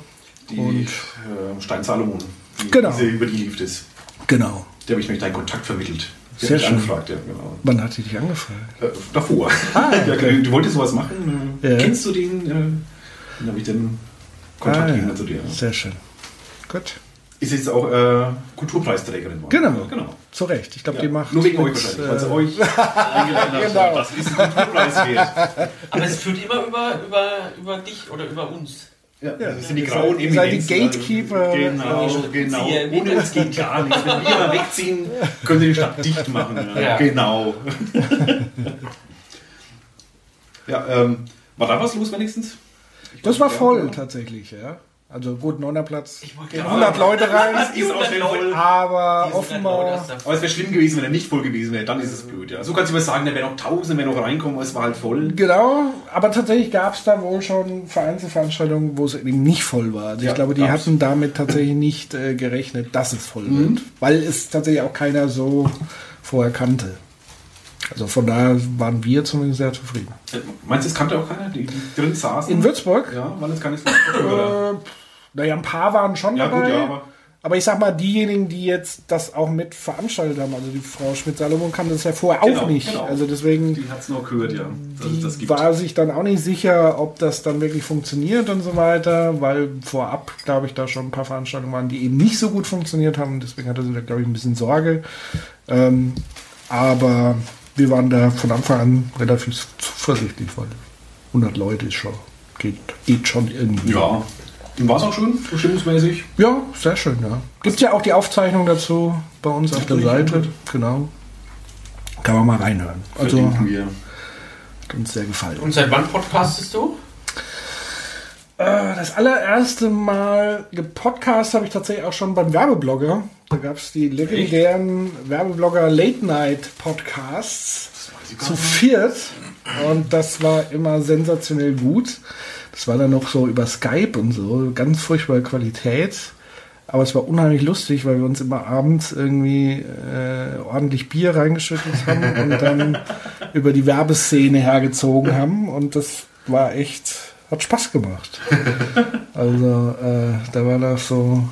die Und- äh, Stein Salomon. Die, Genau. Diese, über die lief das. Genau. Der habe ich mich deinen Kontakt vermittelt. Die Sehr schön. angefragt, ja, genau. Wann hat sie dich angefragt? Äh, davor. Ah, ja, okay. du wolltest sowas machen. Äh, Ja. Kennst du den? Äh, dann habe ich den Kontakt Ah, ja. gegeben zu dir. Sehr schön. Gut. Ist jetzt auch äh, Kulturpreisträgerin. geworden. Genau. genau. Zu Recht. Ich glaube, Ja. die macht. Nur wegen euch wahrscheinlich, weil sie äh, euch eingeladen hat. Genau. Das ist ein Kulturpreis wert. Aber es führt immer über, über, über dich oder über uns. Ja, Ja, das sind die grauen ihr seid die Eminenzen, Gatekeeper. Also, genau, genau. Ohne uns geht gar nichts. Wenn wir mal wegziehen, können sie die Stadt dicht machen. Ja. Ja. Genau. ja, ähm, war da was los wenigstens? Ich Das war voll tatsächlich, ja. Also gut. Ich wollte Gehen gerade 100 Leute rein. Das ist auch schnell voll. Aber offenbar. Aber es wäre schlimm gewesen, wenn er nicht voll gewesen wäre. Dann ist es blöd. Ja. So kannst du immer sagen, da wären noch Tausende, wenn noch reinkommen, aber es war halt voll. Genau, aber tatsächlich gab es da wohl schon Vereinzelveranstaltungen, wo es eben nicht voll war. Also Ja, ich glaube, die gab's. hatten damit tatsächlich nicht äh, gerechnet, dass es voll Mhm. wird. Weil es tatsächlich auch keiner so vorher kannte. Also von daher waren wir zumindest sehr zufrieden. Meinst du, es kannte auch keiner, die, drin saßen? In Würzburg? Ja, waren das keine Würzburger? Naja, ein paar waren schon Ja, dabei. gut, ja, aber- aber ich sag mal, diejenigen, die jetzt das auch mit veranstaltet haben, also die Frau Schmidt-Salomon kannte das ja vorher Genau, auch nicht. genau. Also deswegen Die hat es nur gehört, ja. Es die war sich dann auch nicht sicher, ob das dann wirklich funktioniert und so weiter, weil vorab, glaube ich, da schon ein paar Veranstaltungen waren, die eben nicht so gut funktioniert haben. Deswegen hatte sie da, glaube ich, ein bisschen Sorge. Ähm, aber wir waren da von Anfang an relativ zuversichtlich, weil 100 Leute ist schon, geht, geht schon irgendwie. Ja. Dem war es auch schön, so stimmungsmäßig. Ja, sehr schön, ja. Gibt ja auch die Aufzeichnung dazu bei uns auf der Seite. Genau. Kann man mal reinhören. Also Verlinken wir. hat uns sehr gefallen. Und seit wann podcastest du? Äh, Das allererste Mal gepodcast habe ich tatsächlich auch schon beim Werbeblogger. Da gab es die legendären Werbeblogger Late Night Podcasts zu viert. Und das war immer sensationell gut. Das war dann noch so über Skype und so, ganz furchtbare Qualität. Aber es war unheimlich lustig, weil wir uns immer abends irgendwie äh, ordentlich Bier reingeschüttet haben und dann über die Werbeszene hergezogen haben. Und das war echt, hat Spaß gemacht. Also äh, da war das so,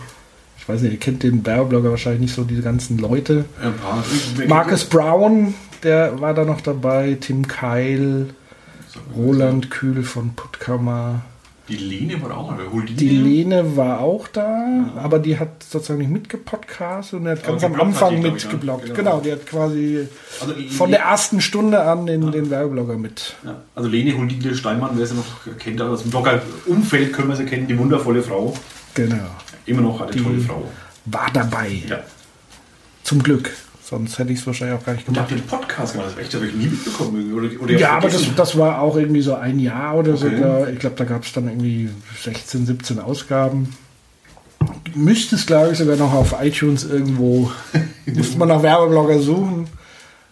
ich weiß nicht, ihr kennt den Werbeblogger wahrscheinlich nicht so, diese ganzen Leute. Marcus Brown, der war da noch dabei, Tim Keil, Roland Kühl von Puttkammer. Die Lene war auch mal. Holdine. Die Lene war auch da, aber die hat sozusagen nicht mitgepodcastet und er hat ganz am Anfang ne? mitgebloggt. Genau. Genau, die hat quasi Also, von der ersten Stunde an den, den Werbeblogger mit. Ja, also Lene Holdine Steinmann, wer sie noch kennt, aus dem Blogger-Umfeld können wir sie kennen, die wundervolle Frau. Genau. Immer noch eine Die- tolle Frau. War dabei. Ja. Zum Glück. Sonst hätte ich es wahrscheinlich auch gar nicht gemacht. ihr einen Podcast gemacht? Das echt, habe ich nie mitbekommen. Oder, oder Ja, aber das, das war auch irgendwie so ein Jahr oder so. Okay. Da, ich glaube, da gab es dann irgendwie 16, 17 Ausgaben. Müsste es, glaube ich, sogar noch auf iTunes irgendwo, müsste man nach Werbeblogger suchen.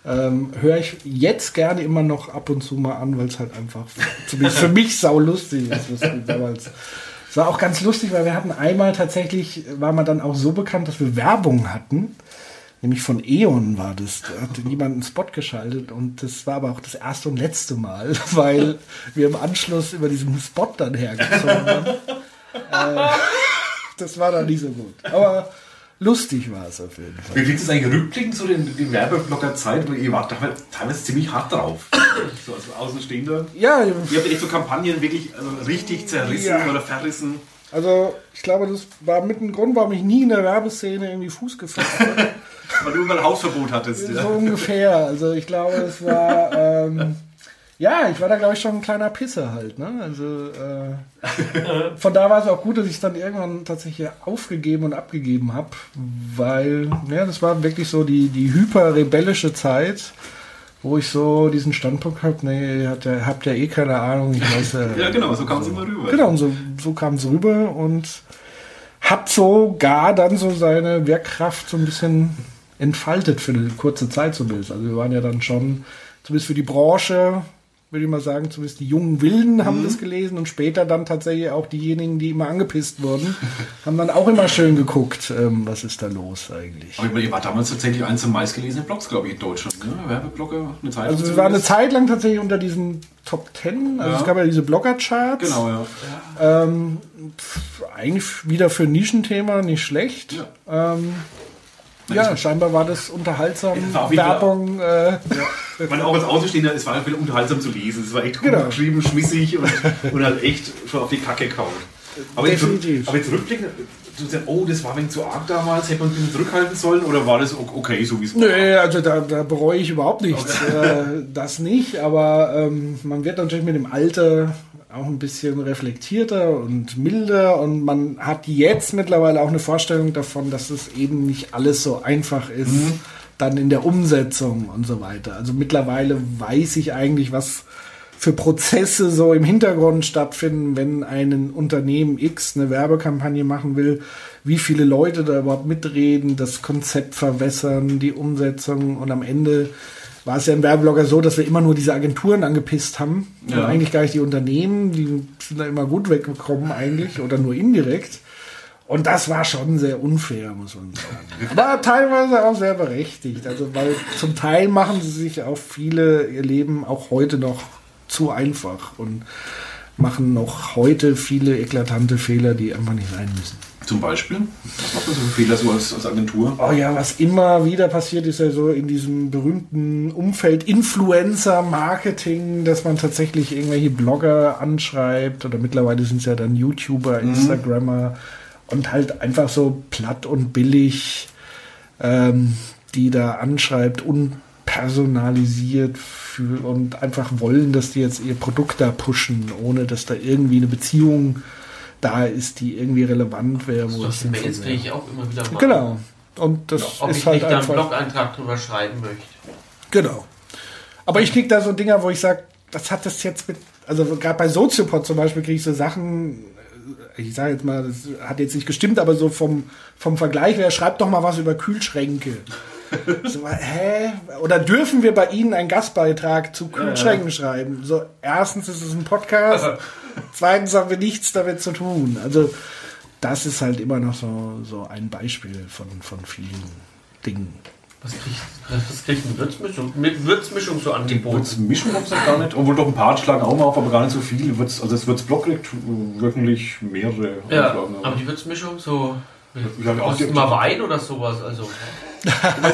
Ähm, Höre ich jetzt gerne immer noch ab und zu mal an, weil es halt einfach für mich sau lustig ist. was damals. Es war auch ganz lustig, weil wir hatten einmal tatsächlich, war man dann auch so bekannt, dass wir Werbung hatten. Nämlich von E.ON war das. Da hatte jemand einen Spot geschaltet und das war aber auch das erste und letzte Mal, weil wir im Anschluss über diesen Spot dann hergezogen haben. äh, das war dann nicht so gut. Aber lustig war es auf jeden Fall. Wie findest du es eigentlich rückblickend so den, die Werbeblogger-Zeit? Weil ihr wart teilweise, teilweise ziemlich hart drauf. so als Außenstehender. Ja, Ihr habt echt so Kampagnen wirklich also richtig zerrissen Ja. oder verrissen. also ich glaube, das war mit ein Grund, warum ich nie in der Werbeszene irgendwie Fuß gefasst habe. Weil du überall Hausverbot hattest. So Ja. ungefähr. Also ich glaube, es war. Ähm, ja, ich war da, glaube ich, schon ein kleiner Pisser halt. Ne? Also äh, von da war es auch gut, dass ich es dann irgendwann tatsächlich aufgegeben und abgegeben habe, weil ja, das war wirklich so die, die hyper-rebellische Zeit, wo ich so diesen Standpunkt habe, nee, ihr habt ja, habt ja eh keine Ahnung, ich weiß ja. ja, genau, so kam es immer rüber. Genau, und so, so kam es rüber und hat sogar dann so seine Wirkkraft so ein bisschen entfaltet für eine kurze Zeit zumindest. Also wir waren ja dann schon, zumindest für die Branche, würde ich mal sagen, zumindest die jungen Wilden haben das gelesen und später dann tatsächlich auch diejenigen, die immer angepisst wurden, haben dann auch immer schön geguckt, ähm, was ist da los eigentlich. Aber ich meine, ihr wart damals tatsächlich eins der meistgelesenen Blogs, glaube ich, in Deutschland. Ne? Werbeblogger, eine Zeit Also wir waren eine. Zeit lang tatsächlich unter diesen Top Ten, also Ja. es gab ja diese Blogger-Charts. Genau, ja. Ähm, pf, eigentlich wieder für ein Nischenthema nicht schlecht. Ja, ähm, ja scheinbar war das unterhaltsam. War Werbung. Äh, Ich meine, auch als Außenstehender, es war wieder unterhaltsam zu lesen. Es war echt gut Genau. geschrieben, schmissig und, und halt echt schon auf die Kacke kaut. Aber jetzt, aber jetzt rückblickend, sagst, oh, das war ein wenig zu arg damals, hätte man ein bisschen zurückhalten sollen oder war das okay, so wie es war? Nö, also da, da bereue ich überhaupt nichts. Äh, das nicht, aber ähm, man wird natürlich mit dem Alter auch ein bisschen reflektierter und milder und man hat jetzt mittlerweile auch eine Vorstellung davon, dass es eben nicht alles so einfach ist, dann in der Umsetzung und so weiter. Also mittlerweile weiß ich eigentlich, was für Prozesse so im Hintergrund stattfinden, wenn ein Unternehmen X eine Werbekampagne machen will, wie viele Leute da überhaupt mitreden, das Konzept verwässern, die Umsetzung und am Ende war es ja im Werbeblogger so, dass wir immer nur diese Agenturen angepisst haben und Ja. eigentlich gar nicht die Unternehmen, die sind da immer gut weggekommen eigentlich oder nur indirekt. Und das war schon sehr unfair, muss man sagen. Aber teilweise auch sehr berechtigt. Also, weil zum Teil machen sie sich auch viele ihr Leben auch heute noch zu einfach und machen noch heute viele eklatante Fehler, die einfach nicht sein müssen. Zum Beispiel? Was macht man so für Fehler so als, als Agentur? Oh ja, was immer wieder passiert, ist ja so in diesem berühmten Umfeld Influencer-Marketing, dass man tatsächlich irgendwelche Blogger anschreibt oder mittlerweile sind es ja dann YouTuber, Instagrammer und halt einfach so platt und billig, ähm, die da anschreibt, unpersonalisiert für, und einfach wollen, dass die jetzt ihr Produkt da pushen, ohne dass da irgendwie eine Beziehung da ist, die irgendwie relevant wäre. Wo Das Mails kriege ich auch immer wieder mal. Genau. Und das Ob ist ich halt nicht da einen einfach. Blog-Eintrag drüber schreiben möchte. Genau. Aber ich krieg da so Dinger, wo ich sage, was hat das jetzt mit, also gerade bei Soziopod zum Beispiel kriege ich so Sachen, ich sage jetzt mal, das hat jetzt nicht gestimmt, aber so vom, vom Vergleich her, schreibt doch mal was über Kühlschränke. So, hä? Oder dürfen wir bei Ihnen einen Gastbeitrag zu Kühlschränken schreiben? So, erstens ist es ein Podcast, zweitens haben wir nichts damit zu tun. Also, das ist halt immer noch so, so ein Beispiel von, von vielen Dingen. Was kriegt, was kriegt eine Würzmischung? Mit Würzmischung so angeboten? Würzmischung habe ich gar nicht. Obwohl doch ein paar schlagen auch mal auf, aber gar nicht so viel. Würz, also das Würzblock kriegt wirklich mehrere Ja, aber die Würzmischung so. Ja, auch mal Wein oder sowas? Also,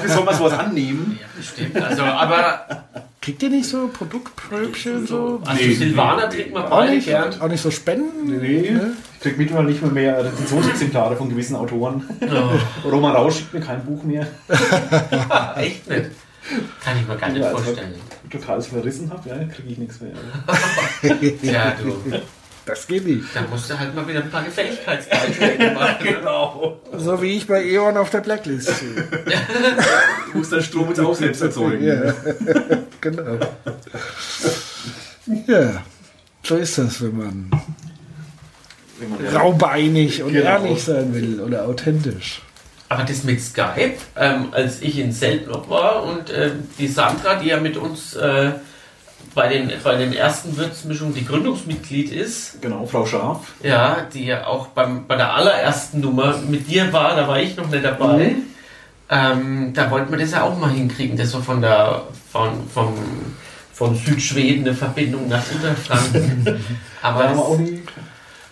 Wie soll man sowas annehmen? ja, bestimmt. Also, aber Kriegt ihr nicht so Produktpröbchen so? also Nee, Silvaner nee, trinkt man Auch nicht, gern. auch nicht so Spenden? Nee, Ne? ich krieg mittlerweile nicht mehr mehr Rezensionsexemplare von gewissen Autoren. Roman Rausch schickt mir kein Buch mehr, Echt nicht. Kann ich mir gar nicht Ja, also- vorstellen. ich total verrissen habe. Ja, kriege ich nichts mehr. Ja, du. Das geht nicht. Da musst du halt mal wieder ein paar Gefälligkeitsbeiträge machen. Genau. So wie ich bei E.ON auf der Blacklist stehe. Du musst deinen Strom jetzt auch selbst erzeugen. Ja, genau. Ja, so ist das, wenn man Wenn man raubeinig und Genau. ehrlich sein will oder authentisch. Aber das mit Skype, ähm, als ich in Seltenop war und ähm, die Sandra, die ja mit uns äh, bei, den, bei den ersten Würzmischungen die Gründungsmitglied ist, Genau, Frau Scharf. ja, die ja auch beim, bei der allerersten Nummer mit dir war, da war ich noch nicht dabei. Ähm, da wollten wir das ja auch mal hinkriegen, dass wir von der von, vom, von Südschweden eine Verbindung nach Unterfranken. Aber haben das- auch nie.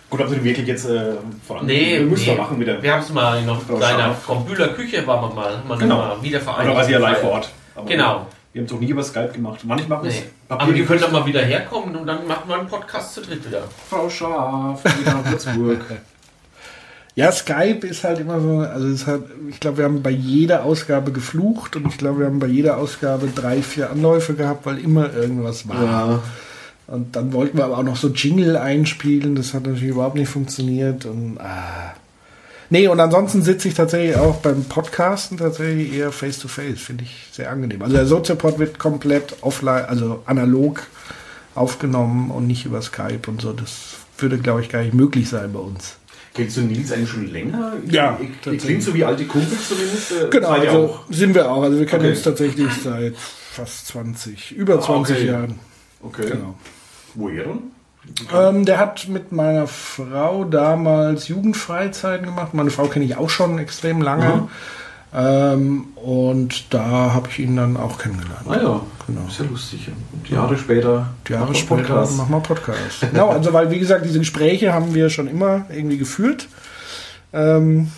Gut, ihr den wirklich jetzt äh, voran? Nee, wir müssen nee. machen wieder. Wir haben es mal noch in Scharf. Frau Bühler Küche waren wir mal, haben wir Genau. mal wieder vereinigt. Oder war sie ja live vor Ort. Genau. Wir haben es auch nie über Skype gemacht. Manchmal machen wir es. Nee. Aber die können doch mal wieder herkommen und dann machen wir einen Podcast zu dritt wieder. Frau Scharf, wieder nach Würzburg. Ja, Skype ist halt immer so, also es hat, ich glaube, wir haben bei jeder Ausgabe geflucht und ich glaube, wir haben bei jeder Ausgabe drei, vier Anläufe gehabt, weil immer irgendwas war. ja. Und dann wollten wir aber auch noch so Jingle einspielen, das hat natürlich überhaupt nicht funktioniert und ah. Nee, und ansonsten sitze ich tatsächlich auch beim Podcasten tatsächlich eher face to face, finde ich sehr angenehm. Also der Soziopod wird komplett offline, also analog aufgenommen und nicht über Skype und so. Das würde, glaube ich, gar nicht möglich sein bei uns. Kennst du Nils eigentlich schon länger? Ja, Ich, klingt so wie alte Kumpels zumindest. äh, Genau, also sind wir auch. Also wir kennen Okay. uns tatsächlich seit fast 20, über 20 okay. Jahren. Okay. Genau. Woher denn? Ähm, der hat mit meiner Frau damals Jugendfreizeiten gemacht. Meine Frau kenne ich auch schon extrem lange. Mhm. Ähm, und da habe ich ihn dann auch kennengelernt. Ah ja, Genau. ist ja lustig. Und Jahre später. Jahre macht man später Podcast. machen wir Podcast. genau, also weil wie gesagt, diese Gespräche haben wir schon immer irgendwie geführt. Ähm,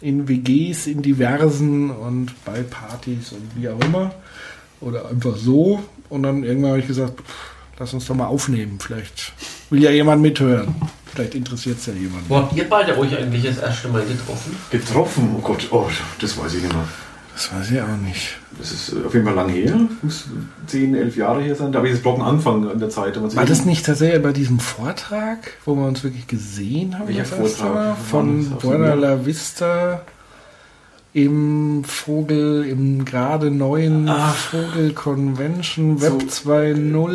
in WGs, in diversen und bei Partys und wie auch immer. Oder einfach so. Und dann irgendwann habe ich gesagt, pff, lass uns doch mal aufnehmen. Vielleicht will ja jemand mithören. Vielleicht interessiert es ja jemanden. Wo habt ihr beide euch eigentlich das erste Mal getroffen? Getroffen, oh Gott, oh, das weiß ich nicht mehr. Das weiß ich auch nicht. Das ist äh, auf jeden Fall lang her. Muss 10, 11 Jahre her sein. Da habe ich das Bloggen angefangen in der Zeit. War das nicht tatsächlich bei diesem Vortrag, wo wir uns wirklich gesehen haben? Welcher Vortrag? Von Buena La Vista im Vogel, im gerade neuen Ach. Vogel Convention Web So, 2.0.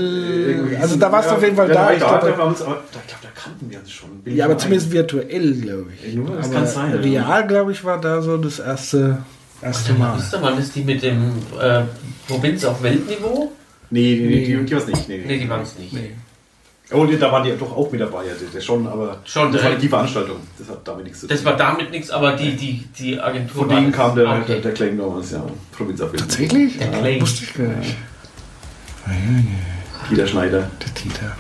Irgendwie Also so- da warst du ja, auf jeden Fall ja, da. war Ich da, glaube, da uns, aber da, ich glaube, da kannten wir uns schon. Bin ja, aber mal zumindest virtuell, glaube ich. Ja, das aber kann sein, real, glaube ich, war da so das erste, erste Mal. Wisst ihr, wann ist die mit dem äh, Provinz auf Weltniveau? Nee, nee, nee, Nee. die, die war es nicht. Nee, Nee, die waren es nicht. Nee. Oh, da waren die doch auch mit dabei, ja, der schon, aber Schon, das war äh, die Veranstaltung. Das hat damit nichts zu tun. Das war damit nichts, aber die, die, die Agentur. Von denen kam der, Okay. der, der Claim damals, ja. Provinzabbild. Tatsächlich? Der Claim. Wusste ich gar nicht. Dieter Schneider. Der Dieter.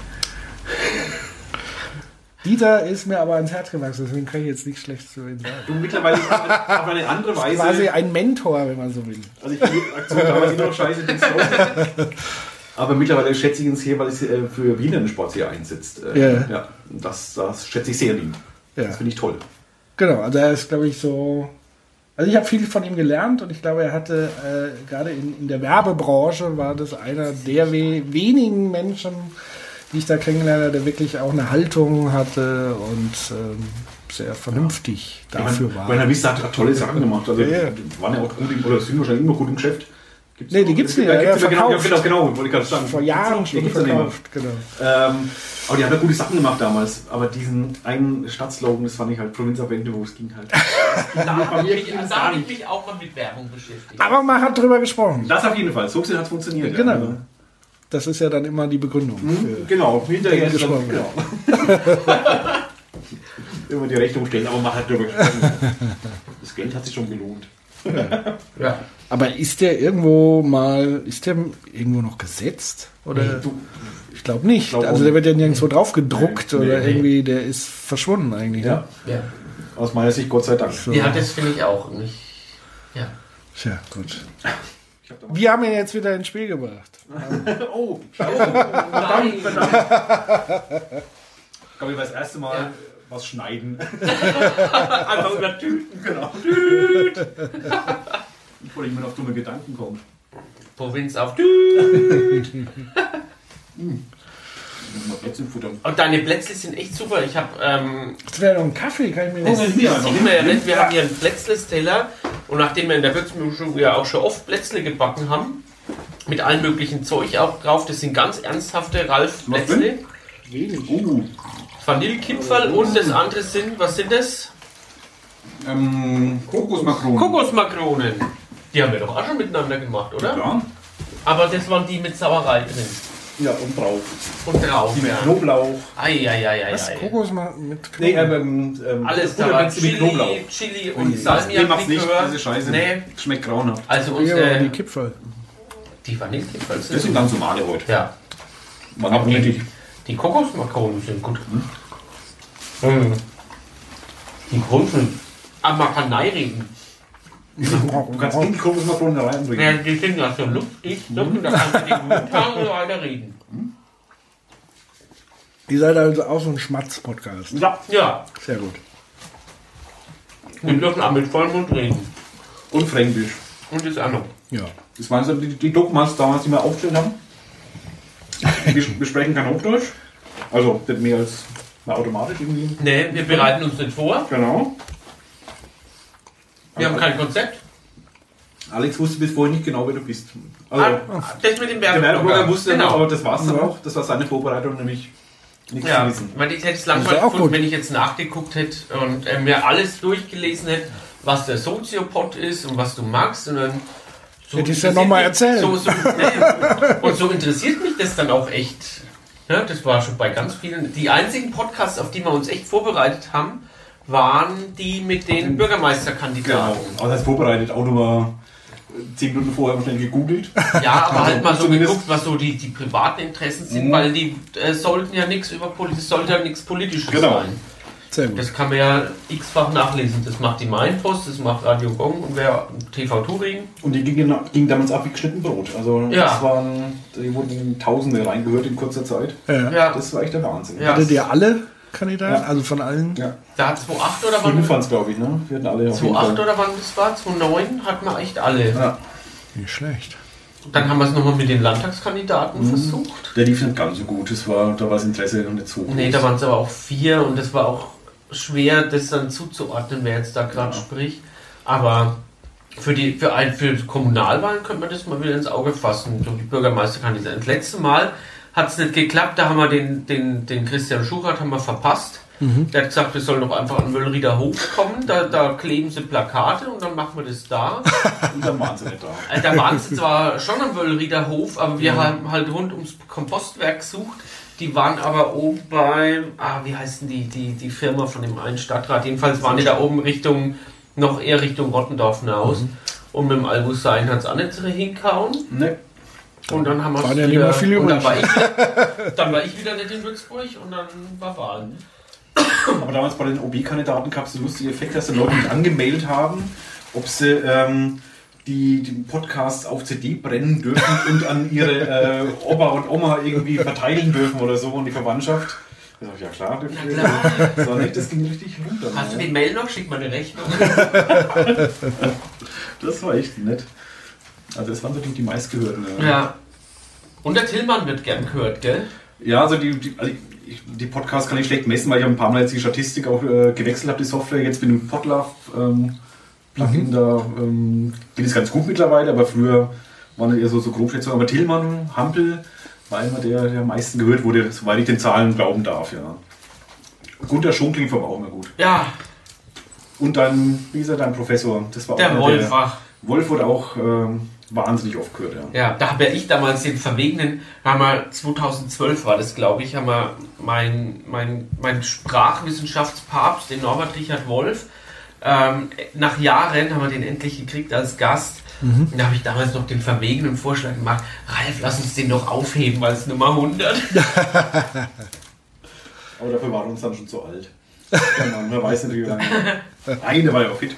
Dieter ist mir aber ans Herz gewachsen, deswegen kann ich jetzt nicht schlecht zu ihm sagen. Du mittlerweile auf eine- auf eine andere Weise. Quasi ein Mentor, wenn man so will. Also ich finde die Aktion damals noch scheiße. Aber mittlerweile schätze ich ihn sehr, weil es äh, für Wiener Sport sehr einsetzt. Äh, Ja. ja. Das, das schätze ich sehr ihm. Ja. Das finde ich toll. Genau, also er ist, glaube ich, so. Also ich habe viel von ihm gelernt und ich glaube, er hatte äh, gerade in, in der Werbebranche war das einer der we wenigen Menschen, die ich da kennengelernt habe, der wirklich auch eine Haltung hatte und ähm, sehr vernünftig dafür ich war. meine, Herr Wiss hat, tolle Sachen gemacht. Also Ja, ja. waren ja auch gut im, oder sind wahrscheinlich immer gut im Geschäft. Gibt's Nee, noch? die gibt's nicht, Ja, gibt's ja, genau, genau, genau, wollte ich gerade sagen. Vor Jahren schon verkauft, genau. Ähm, aber die haben ja gute Sachen gemacht damals. Aber diesen einen Stadtslogan, das fand ich halt Provinzabwende, wo es ging halt. Da habe ich, ich mich auch mal mit Werbung beschäftigt. Aber man hat drüber gesprochen. Das auf jeden Fall. So hat es funktioniert. Genau. Ja. Das ist ja dann immer die Begründung. Für, Genau, hinterher ist dann, gesprochen. genau. Immer die Rechnung stellen, aber man hat darüber gesprochen. Das Geld hat sich schon gelohnt. Ja. aber ist der irgendwo mal, ist der irgendwo noch gesetzt? Oder? Du, Ich glaube nicht. glaub also der wird ja nirgendwo drauf gedruckt Nee, oder nee. irgendwie, der ist verschwunden eigentlich. ja, Ne? Ja. aus meiner Sicht Gott sei Dank. So. ja, das finde ich auch nicht. Ja. Tja, gut. Ich Wir haben ihn jetzt wieder ins Spiel gebracht. Oh, Nein. ich glaube, ich war das erste Mal Ja. Was schneiden. Einfach über Tüten. genau. Ich wollte immer auf dumme Gedanken kommen. Provinz auf Plätzchen futtern. Und deine Plätzle sind echt super. Ich habe ähm, Das wäre noch ein Kaffee, kann ich mir Das nicht. hier das sieht man ja nicht. Wir haben hier einen Plätzlesteller und nachdem wir in der Würzmischung ja auch schon oft Plätzle gebacken haben, mit allem möglichen Zeug auch drauf, das sind ganz ernsthafte Ralf Was Plätzle. Uh, Vanillekipferl und das andere sind, was sind das? ähm, Kokosmakronen. Kokosmakronen. Die haben wir doch auch schon miteinander gemacht, oder? Ja. Aber das waren die mit Sauerei drin. ja, und drauf. Und drauf. Die mit Ja. Knoblauch. Was? Eieieiei. Kokos mal mit Nee, Knoblauch? ähm, ähm, Alles dabei. mit Chili, Knoblauch. Chili und Nee, macht's nicht, Salmiaklikör. diese Scheiße. Nee, Schmeckt grauenhaft. also Ja, unsere, die Kipferl. die Vanillekipferl Das sind sind ganz normale heute. Ja, Man hat nicht. Die Kokosmakronen sind gut. Hm. Die reden. Du kannst in die Kokosmakronen Ja, reinbringen. die sind ja so luftig, ne? da kannst du die guten Tage weiter reden. Ihr seid also auch so ein Schmatz-Podcast. Ja. Ja, Sehr gut. wir dürfen auch mit Vollmund reden. Und Fränkisch. Und das auch noch. Ja. Das waren so die, die Dogmas damals, die wir aufgestellt haben. Wir, wir sprechen kein Hochdeutsch. Also nicht mehr als na, automatisch irgendwie. Ne, wir bereiten uns nicht vor. Genau. Wir haben kein Konzept. Alex wusste bis vorhin nicht genau, wer du bist. Also, Ah, das mit dem der Werbeblogger Werbeblogger. wusste genau. aber das war's dann Ja. auch. Das war seine Vorbereitung, nämlich nichts Ja, zu wissen. weil ich hätte es langweilig gefunden, wenn ich jetzt nachgeguckt hätte und äh, mir alles durchgelesen hätte, was der Soziopod ist und was du magst. Und dann so Hättest du ja interessiert noch mal mich- erzählen. So, so, nee, und so interessiert mich das dann auch echt. Ja, das war schon bei ganz vielen. Die einzigen Podcasts, auf die wir uns echt vorbereitet haben, waren die mit den Genau. Bürgermeisterkandidaten. Aber das heißt vorbereitet, auch nur zehn Minuten vorher schnell gegoogelt. Ja, aber halt mal so geguckt, was so die, die privaten Interessen sind, Mhm. weil die äh, sollten ja nichts über Politik, sollte ja nichts Politisches Genau. sein. Sehr gut. Das kann man ja x-fach nachlesen. Das macht die Mainpost, das macht Radio Gong und wer TV Touring. Und die gingen, gingen damals ab wie geschnitten Brot. Also Ja. das waren, die wurden Tausende reingehört in kurzer Zeit. Ja. Ja, Das war echt der Wahnsinn. Ja. Hattet ihr alle Kandidaten? Ja. Also von allen? Ja. da hat 2.8 oder Fünf wann? waren es, glaube ich, ne? Wir hatten alle auf jeden 2.8 Fall. oder wann das war? 2.9 hat man echt alle. Ja. Nicht schlecht. Dann haben wir es nochmal mit den Landtagskandidaten Mhm. versucht. Der lief nicht ganz so gut. Das war, da war das Interesse noch nicht so groß. Nee, da waren es aber auch vier und das war auch schwer, das dann zuzuordnen, wer jetzt da gerade Ja. spricht. Aber für die für ein für Kommunalwahlen könnte man das mal wieder ins Auge fassen. Die Bürgermeisterkandidaten. Das letzte Mal hat es nicht geklappt, da haben wir den, den, den Christian Schuchert haben wir verpasst. Mhm. Der hat gesagt, wir sollen doch einfach an Müllrieder Hof kommen, da, da kleben sie Plakate und dann machen wir das da. Und dann waren sie nicht da. Äh, Da waren sie zwar schon am Wöllrieder Hof, aber wir haben halt rund ums Kompostwerk gesucht. Die waren aber oben beim, ah, wie heißt denn die, die, die Firma von dem einen Stadtrat? Jedenfalls waren die da oben Richtung, noch eher Richtung Rottendorf hinaus. Und mit dem Albussein hat es auch nicht so hingehauen. Ne. Und dann haben wir Waren ja viele und dann war, ich wieder, dann war ich wieder nicht in Würzburg und dann war Wahl. Aber damals bei den OB-Kandidaten gab es den lustigen Effekt, dass die Leute mich angemeldet haben, ob sie ähm, die, die Podcasts auf CD brennen dürfen und an ihre äh, Opa und Oma irgendwie verteilen dürfen oder so und die Verwandtschaft. Da sag ich, ja klar, klar. Das war nicht, das ging richtig runter. Hast du die Mail noch? Schick mal eine Rechnung. Das war echt nett. Also das waren so die, die meistgehörten. Ja. Ja. Und der Tillmann wird gern gehört, gell? Ja, also die, die, also ich, die Podcasts kann ich schlecht messen, weil ich ein paar Mal jetzt die Statistik auch äh, gewechselt habe, die Software. Jetzt bin ich Podlove ähm, Plugin da, ähm, geht es ganz gut mittlerweile, aber früher waren das eher so, so Grobschätzungen. Aber Tillmann, Hampel war immer der, der am meisten gehört wurde, soweit ich den Zahlen glauben darf, ja. Gunter Schunkling war auch immer gut. Ja, Und dann, wie gesagt, dein Professor, das war auch der einer, Wolfach. Wolf wurde auch ähm, wahnsinnig oft gehört, ja. Ja, da habe ja ich damals den verwegenen, haben wir 2012 war das, glaube ich, haben wir mein, mein, mein Sprachwissenschaftspapst, den Norbert Richard Wolf, ähm, nach Jahren haben wir den endlich gekriegt als Gast. Und da habe ich damals noch den verwegenen Vorschlag gemacht, Ralf, lass uns den doch aufheben als Nummer 100. Aber dafür war er uns dann schon zu alt. Ja, man, weiß natürlich, wie lange. Eine war ja auch fit.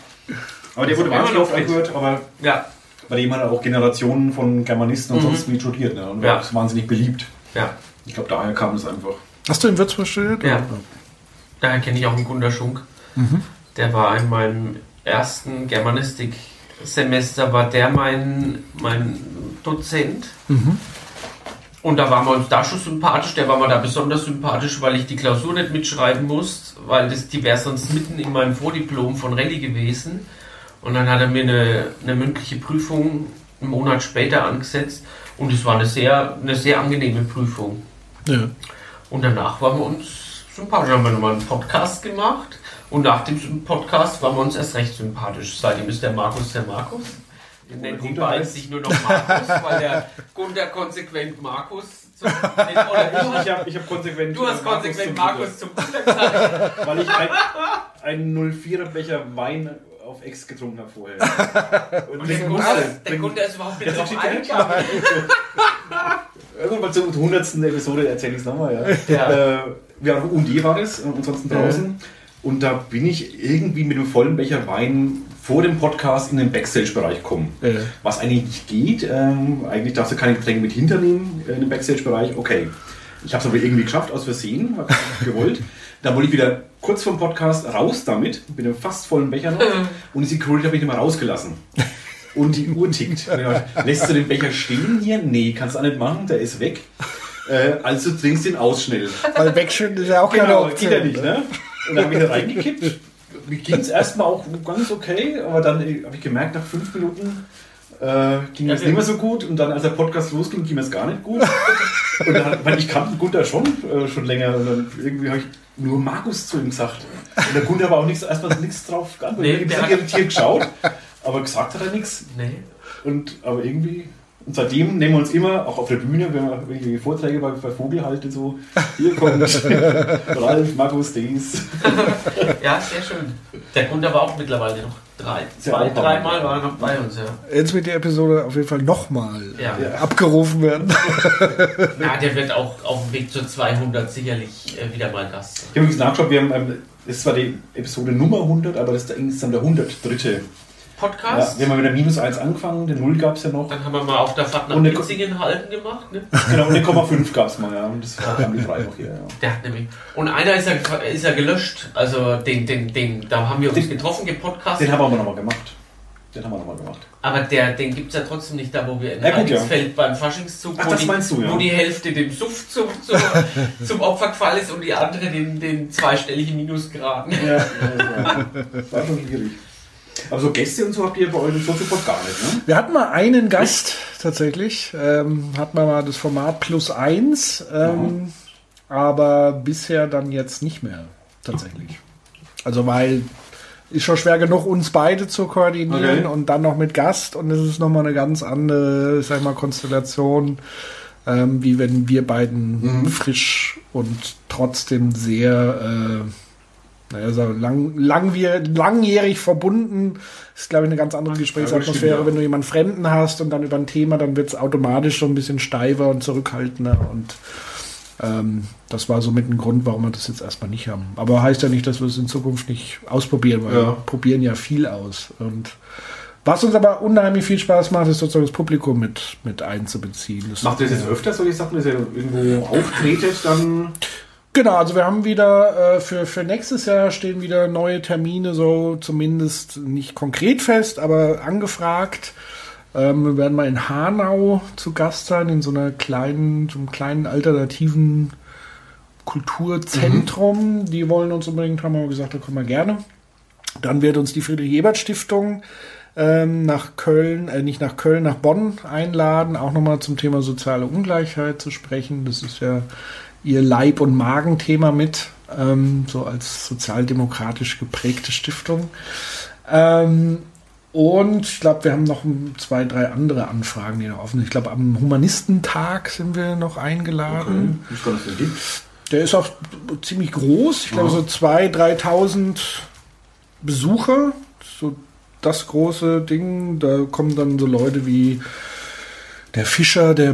Aber der wurde wahnsinnig noch oft angehört, aber Ja, bei dem hat er auch Generationen von Germanisten und sonst wie studiert. Ne? Und Mhm. Ja. war auch wahnsinnig beliebt. ja, Ich glaube, daher kam es einfach. Hast du in Würzburg studiert? Ja. daher kenne ich auch einen Gunter Schunk. Der war in meinem ersten Germanistik-Semester, war der mein, mein Dozent. Und da waren wir uns da schon sympathisch. Der war mir da besonders sympathisch, weil ich die Klausur nicht mitschreiben musste, weil das, die wäre sonst mitten in meinem Vordiplom von Rallye gewesen. Und dann hat er mir eine, eine mündliche Prüfung einen Monat später angesetzt. Und es war eine sehr, eine sehr angenehme Prüfung. Ja. Und danach waren wir uns sympathisch. Haben wir nochmal einen Podcast gemacht. Und nach dem Podcast waren wir uns erst recht sympathisch. Seitdem ist der Markus der Markus. Nennen die beiden sich nur noch Markus, weil der Gunther konsequent Markus zum, oder Ich habe ich hab konsequent. du hast konsequent Markus zum Gunther gesagt. Weil ich ein, einen 04er Becher Wein auf Ex getrunken habe vorher. Und Und der den Gunther, musste- der Gunther ist überhaupt nicht drauf ja eingegangen. Irgendwann zur 100. Episode erzähle ich es nochmal. Ja. Ja. Äh, wir haben UD war das, und ansonsten draußen. Und da bin ich irgendwie mit einem vollen Becher Wein vor dem Podcast in den Backstage-Bereich gekommen. Ja. Was eigentlich nicht geht. Ähm, eigentlich darfst du keine Getränke mit hinternehmen äh, in den Backstage-Bereich. Okay. Ich habe es aber irgendwie geschafft, aus Versehen, habe gewollt. Dann wollte ich wieder kurz vor dem Podcast raus damit, mit einem fast vollen Becher noch. Und die Security habe ich nicht mal rausgelassen. Und die Uhr tickt. Lässt du den Becher stehen hier? Nee, kannst du auch nicht machen, der ist weg. Äh, also trinkst den aus schnell. Weil wegschütten ist ja auch keine Genau, Option. geht ja nicht, ne? Und dann habe ich da reingekippt. Mir ging es erstmal auch ganz okay, aber dann äh, habe ich gemerkt, nach fünf Minuten äh, ging es Ja, nicht mehr so gut. Und dann, als der Podcast losging, ging es gar nicht gut. Und dann, weil ich kannte Gunther schon, äh, schon länger. Und dann irgendwie habe ich nur Markus zu ihm gesagt. Und der Gunther war auch nichts, erstmal nichts drauf geantwortet. Nee, ich habe irritiert geschaut, aber gesagt hat er nichts. Nee. Und aber irgendwie. Und seitdem nehmen wir uns immer, auch auf der Bühne, wenn wir irgendwelche Vorträge bei, bei Vogel halten, so, hier kommt Ralf, Markus, Dings. Ja, sehr schön. Der Gunther war auch mittlerweile noch drei, zwei, dreimal war er noch bei uns, ja. Jetzt wird die Episode auf jeden Fall nochmal Ja. äh, abgerufen werden. Ja, der wird auch auf dem Weg zur 200 sicherlich äh, wieder mal Gast sein. Ich habe übrigens nachgeschaut, wir haben, ähm, das ist zwar die Episode Nummer 100, aber das ist insgesamt der 103. Ja, Podcast. wir haben mit der Minus 1 angefangen, den 0 gab es ja noch. Dann haben wir mal auf der Fahrt nach Und halten gemacht. Ne? Genau, und den 5 gab es mal, ja. Und das haben die drei noch hier, ja. Der hat nämlich. Und einer ist ja, ist ja gelöscht. Also den, den, den, da haben wir uns Den- getroffen, Den gepodcastet. haben wir aber nochmal gemacht. Den haben wir nochmal gemacht. Aber der, den gibt es ja trotzdem nicht da, wo wir in Ja, gut, ja. Beim Faschingszug, Ach, wo, die, meinst du, ja. wo die Hälfte dem Suff zum, zum, zum Opfer gefallen ist und die andere den, den zweistelligen Minusgraden. Ja, ja, ja. war schon schwierig. Aber so Gäste und so habt ihr bei euch so viel gar nicht, ne? Wir hatten mal einen Gast tatsächlich. Ähm, hatten wir mal das Format plus eins. Ähm, aber bisher dann jetzt nicht mehr. tatsächlich. Also weil ist schon schwer genug, uns beide zu koordinieren Okay. und dann noch mit Gast und es ist nochmal eine ganz andere, sag mal, Konstellation, ähm, wie wenn wir beiden frisch und trotzdem sehr äh, naja, so lang, langwier, langjährig verbunden, ist, glaube ich, eine ganz andere Gesprächsatmosphäre. stimmt, ja. Wenn du jemanden Fremden hast und dann über ein Thema, dann wird es automatisch so ein bisschen steifer und zurückhaltender und ähm, das war somit ein Grund, warum wir das jetzt erstmal nicht haben. Aber heißt ja nicht, dass wir es in Zukunft nicht ausprobieren, weil Ja. wir probieren ja viel aus. Und was uns aber unheimlich viel Spaß macht, ist sozusagen das Publikum mit, mit einzubeziehen. Das Macht ihr das jetzt öfter, solche Sachen, dass ihr irgendwo auftretet, dann Genau, also wir haben wieder äh, für, für nächstes Jahr stehen wieder neue Termine, so zumindest nicht konkret fest, aber angefragt. Ähm, wir werden mal in Hanau zu Gast sein, in so einer kleinen, so einem kleinen alternativen Kulturzentrum. Die wollen uns unbedingt, haben wir gesagt, da kommen wir gerne. Dann wird uns die Friedrich-Ebert-Stiftung ähm, nach Köln, äh, nicht nach Köln, nach Bonn einladen, auch nochmal zum Thema soziale Ungleichheit zu sprechen. Das ist ja ihr Leib- und Magenthema mit, ähm, so als sozialdemokratisch geprägte Stiftung. Ähm, und ich glaube, wir haben noch zwei, drei andere Anfragen, die noch offen sind. Ich glaube, am Humanistentag sind wir noch eingeladen. geben. Der ist auch ziemlich groß. Ich glaube, so 2.000, 3.000 Besucher. So das große Ding. Da kommen dann so Leute wie der Fischer, der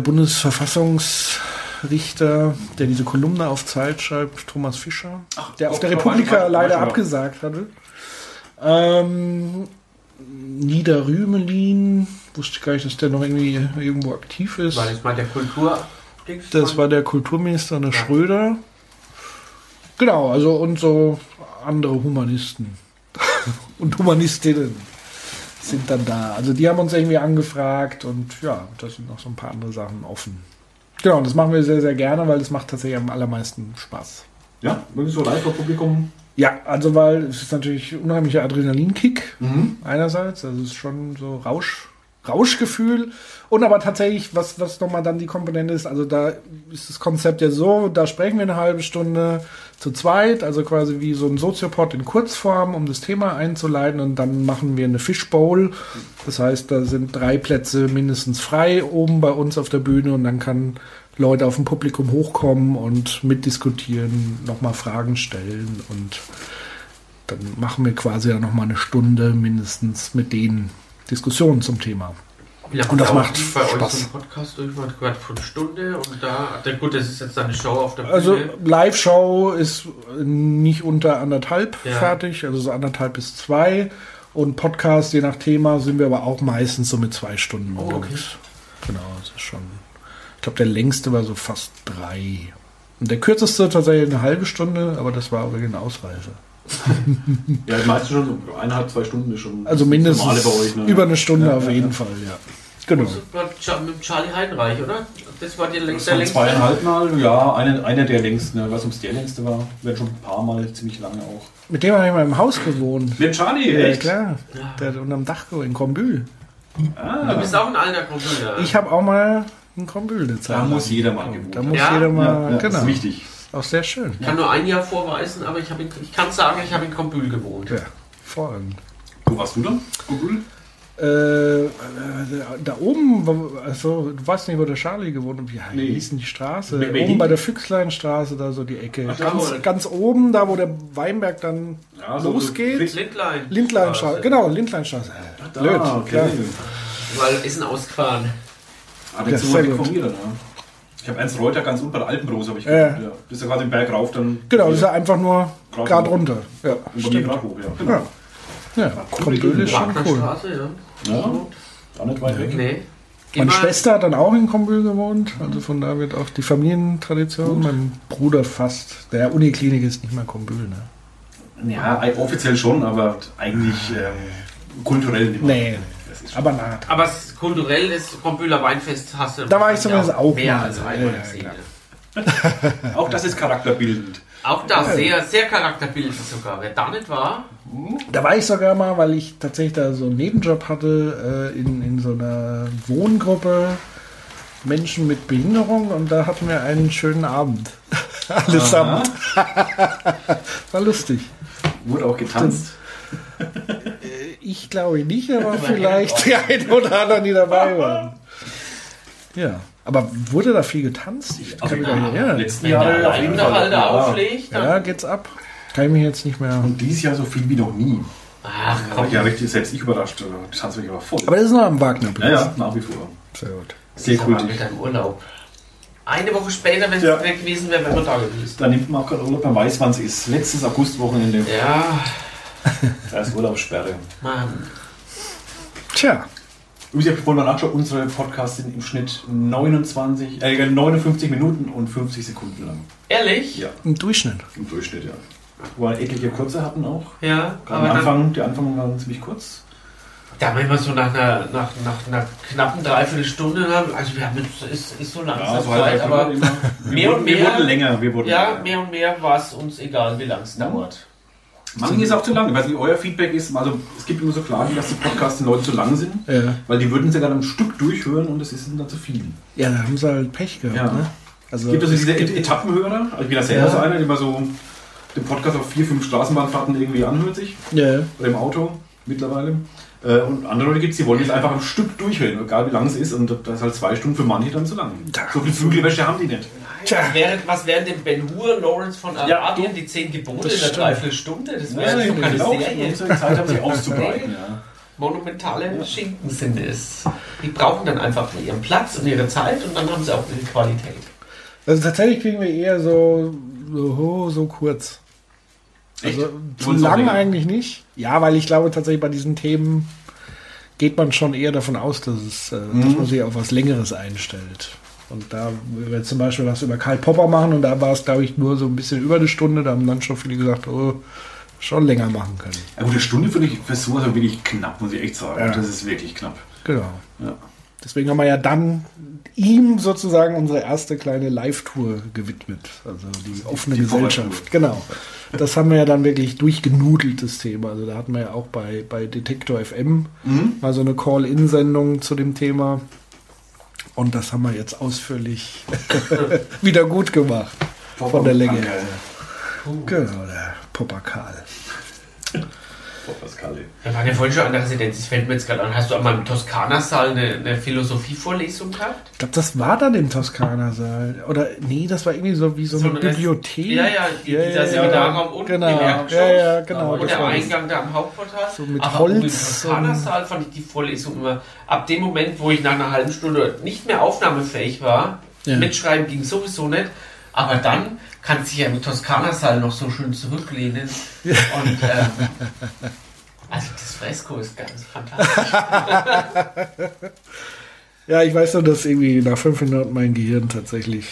Bundesverfassungsrichter, der diese Kolumne auf Zeit schreibt, Thomas Fischer, der auf der Republika leider abgesagt hatte. Ähm, Niederrümelin, wusste ich gar nicht, dass der noch irgendwie irgendwo aktiv ist. War das mal der Kultur... Das war der Kulturminister der Schröder. Genau, also und so andere Humanisten und Humanistinnen sind dann da. Also die haben uns irgendwie angefragt und ja, da sind noch so ein paar andere Sachen offen. Genau, und das machen wir sehr, sehr gerne, weil das macht tatsächlich am allermeisten Spaß. Ja, wirklich so live vor Publikum. Ja, also weil es ist natürlich unheimlicher Adrenalinkick Mhm. einerseits, also es ist schon so Rausch, Rauschgefühl. Und aber tatsächlich, was, was nochmal dann die Komponente ist, also da ist das Konzept ja so, da sprechen wir eine halbe Stunde zu zweit, also quasi wie so ein Soziopod in Kurzform, um das Thema einzuleiten. Und dann machen wir eine Fishbowl, das heißt, da sind drei Plätze mindestens frei oben bei uns auf der Bühne. Und dann kann Leute auf dem Publikum hochkommen und mitdiskutieren, nochmal Fragen stellen. Und dann machen wir quasi ja nochmal eine Stunde mindestens mit denen Diskussionen zum Thema. Lange Und das macht bei Spaß. euch so Podcast hat gehört von Stunde und da, gut, das ist jetzt eine Show auf der Bühne. Also Live-Show ist nicht unter anderthalb Ja. fertig, also so anderthalb bis zwei. Und Podcast, je nach Thema, sind wir aber auch meistens so mit zwei Stunden Oh, okay. Genau, das ist schon. Ich glaube, der längste war so fast drei. Und der kürzeste tatsächlich eine halbe Stunde, aber das war eine Ausreise. Ja, die meisten schon so eineinhalb, zwei Stunden ist schon Also mindestens Normale bei euch. Ne? über eine Stunde Ja, auf ja, jeden ja. Fall, ja. Genau. Das war Cha- mit Charlie Heidenreich, oder? Das war die längste. waren längste. zweieinhalb Mal, ja, einer, einer der längsten. Ne? Was ums der längste war, werden schon ein paar Mal ziemlich lange auch. Mit dem habe ich mal im Haus gewohnt. Mit Charlie, Ja, echt? klar. Ja. Der hat unterm Dach gewohnt, in Kombühl. Du Ah, bist auch ein alter Computer. Ich habe auch mal in Kombühl eine Zeit. da muss jeder mal gewohnt. Da muss Ja? jeder mal, ja, ja, genau. Das ist wichtig. Auch sehr schön. Ich kann nur ein Jahr vorweisen, aber ich, in, ich kann sagen, ich habe in Kombühl gewohnt. Ja, vorragend. Wo warst du dann? Google? Äh, da oben, also du weißt nicht, wo der Charlie gewohnt hat. Wie Nee. hieß denn die Straße? Wer oben bei der Füchsleinstraße, da so die Ecke. Ach, da ganz, wohl. ganz oben, da wo der Weinberg dann Ja, losgeht. so- Lindlein. Lindleinstraße, genau, Lindleinstraße. Da, Blöd, okay. klar. Weil ist ein ausgefahren. Ah, Ja, das ist so sehr Ich habe Ernst Reuter ganz unten bei der Alpenrose, habe ich Ja. geguckt, ja. Bist du gerade den Berg rauf, dann. Genau, das ist ja einfach nur gerade runter. Ja, stimmt. hoch, ja. Ja, ja Kombühl ist schon cool. Wagnerstraße, ja. Ja, gar nicht weit weg. Nee. Meine Schwester hat dann auch in Kombühl gewohnt, also von da wird auch die Familientradition. Mein Bruder fast. Der Uniklinik ist nicht mal Kombühl, ne? Ja, offiziell schon, aber eigentlich ähm, kulturell nicht mehr. Nee, ist aber nah. Aber es, kulturell ist Kombühler Weinfest hast du Da war ich zumindest auch mehr mal. als Ja, einmal ja, gesehen. klar. Auch das ist charakterbildend. Auch da sehr, sehr charakterbildend sogar. Wer da nicht war, Da war ich sogar mal, weil ich tatsächlich da so einen Nebenjob hatte, äh, in, in so einer Wohngruppe Menschen mit Behinderung und da hatten wir einen schönen Abend. Allesamt. War lustig. Wurde auch getanzt. Ich glaube nicht, aber vielleicht die einen oder anderen, die dabei waren. Ja. Aber wurde da viel getanzt? Ich kann mich gar nicht erinnern. letzten Wenn der Jahre auf jeden Alleinunterhalter Fall. Ja. auflegt, dann. Ja, geht's ab. Kann ich mich jetzt nicht mehr. Und dieses Jahr so viel wie noch nie. Ach komm. ich ja richtig selbst ich überrascht. Das tanzt mich aber voll. Aber das ist noch am Wagnerplatz. ja, ja, nach wie vor. Sehr gut. Sehr cool. mit deinem Urlaub. Eine Woche später, wenn es Ja. weg gewesen wäre, wären wir da gewesen. Da nimmt man auch gerade Urlaub, man weiß, wann es ist. Letztes Augustwochenende, Ja, da ist Urlaubssperre. Mann. Tja, ich habe vorhin mal nachgeschaut, unsere Podcasts sind im Schnitt 29, äh, 59 Minuten und 50 Sekunden lang. Ehrlich? Ja, im Durchschnitt. im Durchschnitt, ja. Wo wir etliche kurze hatten auch. Ja, Am aber dann, Anfang, die Anfang waren ziemlich kurz. da wenn wir so nach einer, nach, nach einer knappen Dreiviertelstunde haben, also wir haben ist, ist so langsam so halt Zeit, aber immer. mehr und wurden, wir mehr- wurden länger. Wir wurden ja, länger. mehr und mehr war es uns egal, wie lang es dauert. Manchen ist auch zu lang. Ich weiß nicht, euer Feedback ist, also es gibt immer so Klagen, dass die Podcasts den Leuten zu lang sind, Ja. weil die würden sie gerade am Stück durchhören und das ist dann zu viel. Ja, da haben sie halt Pech gehabt. Ja. Ne? Also, Es gibt also diese Et Etappenhörer, also ich bin da selber Ja. so einer, der immer so den Podcast auf vier, fünf Straßenbahnfahrten irgendwie anhört sich, ja. oder im Auto mittlerweile. Äh, Und andere Leute gibt es, die wollen jetzt einfach am Stück durchhören, egal wie lang es ist. Und das ist halt zwei Stunden für manche dann zu lang. So viel Flügelwäsche haben die nicht. Tja. Was wären, was wären denn Ben Hur, Lawrence von Ja, Arabien, die zehn Gebote in der. Dreiviertelstunde? Das wäre so keine genau. Serie. Zeit haben sich auszubreiten. Ja. Monumentale Schinken sind es. Die brauchen dann einfach ihren Platz und ihre Zeit und dann haben sie auch ihre Qualität. Also tatsächlich kriegen wir eher so, so, so kurz. Echt? Also Du zu lang eigentlich nicht. Ja, weil ich glaube tatsächlich bei diesen Themen geht man schon eher davon aus, dass, es, äh, Mhm. dass man sich auf was Längeres einstellt. Und da wenn wir zum Beispiel was über Karl Popper machen und da war es, glaube ich, nur so ein bisschen über eine Stunde, da haben dann schon viele gesagt, oh, schon länger machen können. Gut, eine Stunde finde ich für sowas aber wirklich knapp, muss ich echt sagen. Ja. Das ist wirklich knapp. Genau. Ja. Deswegen haben wir ja dann ihm sozusagen unsere erste kleine Live-Tour gewidmet. Also die offene die Gesellschaft. Genau. Das haben wir ja dann wirklich durchgenudelt, das Thema. Also da hatten wir ja auch bei, bei Detektor FM Mhm. mal so eine Call-In-Sendung zu dem Thema. Und das haben wir jetzt ausführlich wieder gut gemacht. Von der Länge her. Genau, der Popper Karl. Pascal. Wir waren ja vorhin schon an der Residenz, das fällt mir jetzt gerade an. Hast du einmal im Toskana-Saal eine, eine Philosophievorlesung gehabt? Ich glaube, das war dann im Toskana-Saal. Oder nee, das war irgendwie so wie so, So eine eine Rest- Bibliothek. Ja, ja, die- dieser Seminarraum unten genau. im Erdgeschoss. Ja, ja, genau. Und der. Eingang da am Hauptportal. So mit Aber Holz im Toskana-Saal fand ich die Vorlesung immer, ab dem Moment, wo ich nach einer halben Stunde nicht mehr aufnahmefähig war, Ja. mitschreiben ging sowieso nicht, aber dann kann sich ja im Toskana-Saal noch so schön zurücklehnen. Und ähm, also das Fresko ist ganz fantastisch. Ja, ich weiß nur, dass irgendwie nach fünf Minuten mein Gehirn tatsächlich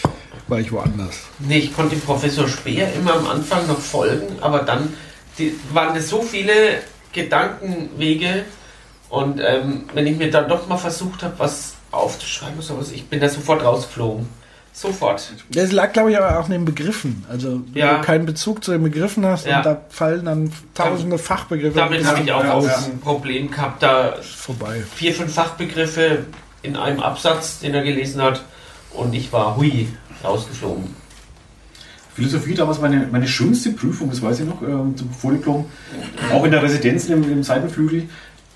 war ich woanders. Nee, ich konnte Professor Speer immer am Anfang noch folgen, aber dann die, waren das so viele Gedankenwege und ähm, wenn ich mir dann doch mal versucht habe, was aufzuschreiben oder sowas, ich bin da sofort rausgeflogen. Sofort. Das lag, glaube ich, aber auch in den Begriffen. Also, wenn Ja. du keinen Bezug zu den Begriffen hast Ja. und da fallen dann tausende Fachbegriffe. Damit habe ich auch raus. ein Problem gehabt, da vorbei. vier, fünf Fachbegriffe in einem Absatz, den er gelesen hat und ich war hui rausgeflogen. Philosophie damals meine, meine schönste Prüfung, das weiß ich noch, ähm, zum Vordiplom. Auch in der Residenz im, im Seitenflügel.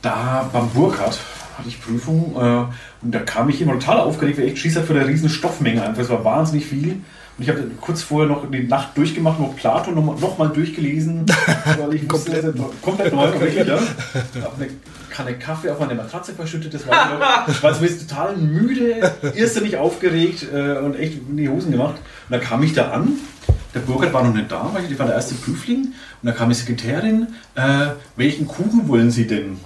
Da beim Burkhardt hatte ich Prüfung äh, und da kam ich immer total aufgeregt, weil ich Schiss hatte vor der riesen Stoffmenge einfach. Es war wahnsinnig viel. Und ich habe kurz vorher noch die Nacht durchgemacht, noch Platon noch, noch mal durchgelesen. Weil ich Komplett wusste, neu. komplett neu, wirklich, ja. Hab eine Kanne Kaffee auf meine Matratze verschüttet, das war ich war jetzt total müde, irrsinnig aufgeregt äh, und echt in die Hosen gemacht. Und dann kam ich da an, der Burkhard war noch nicht da, weil ich war der erste Prüfling. Und da kam die Sekretärin, äh, welchen Kuchen wollen Sie denn?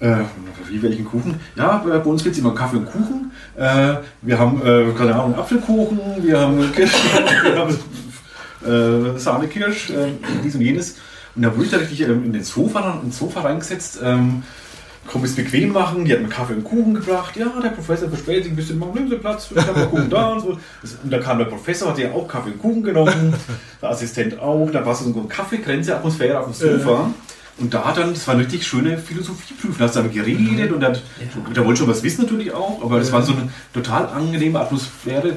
Äh, wie welchen Kuchen? Ja, bei uns gibt es immer Kaffee und Kuchen. Äh, wir haben, äh, keine Ahnung, Apfelkuchen, wir haben Kirsch, wir haben äh, Sahnekirsch, äh, dies und jenes. Und da wurde ich da richtig ähm, in den Sofa, ins Sofa reingesetzt. Ähm, komm es bequem machen, die hat mir Kaffee und Kuchen gebracht. Ja, der Professor verspätet sich ein bisschen, machen Sie Platz, ich habe Kuchen da und so. Und da kam der Professor, hat ja auch Kaffee und Kuchen genommen, der Assistent auch, da war so eine Kaffeekränze, Atmosphäre auf dem Sofa. Und da hat dann, das war eine richtig schöne Philosophieprüfung. Da hast du aber geredet und hat, der wollte schon was wissen natürlich auch, aber das war so eine total angenehme Atmosphäre, äh,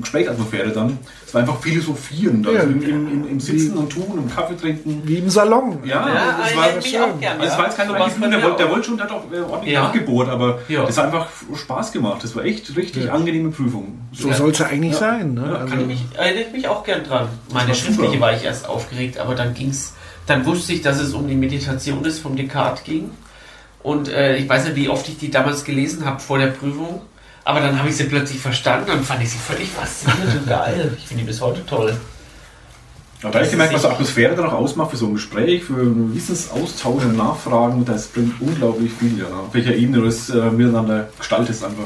Gesprächsatmosphäre dann. Es war einfach philosophieren, da Ja. also im, im, im, im Sitzen und Tun, im Kaffee trinken. Wie im Salon. Ja, Ja, das war, mich auch gern. also es war jetzt kein bei der, der wollte schon, der hat auch äh, ordentlich Ja. nachgebohrt, aber Ja. das hat einfach Spaß gemacht. Das war echt richtig Ja. angenehme Prüfung. So Ja. soll es ja eigentlich Ja. sein. Ne? Ja, also, Kann ich mich, erinnere ich mich auch gern dran. Meine war schriftliche super. war ich erst aufgeregt, aber dann ging's. Dann wusste ich, dass es um die Meditation des vom Descartes ging. Und äh, ich weiß nicht, wie oft ich die damals gelesen habe vor der Prüfung. Aber dann habe ich sie plötzlich verstanden und fand ich sie völlig faszinierend und geil. Ich finde die bis heute toll. Aber da habe ich gemerkt, was so Atmosphäre dann auch ausmacht für so ein Gespräch, für einen Wissensaustausch und Nachfragen, das bringt unglaublich viel, ja. Auf welcher Ebene du das äh, miteinander gestaltest einfach.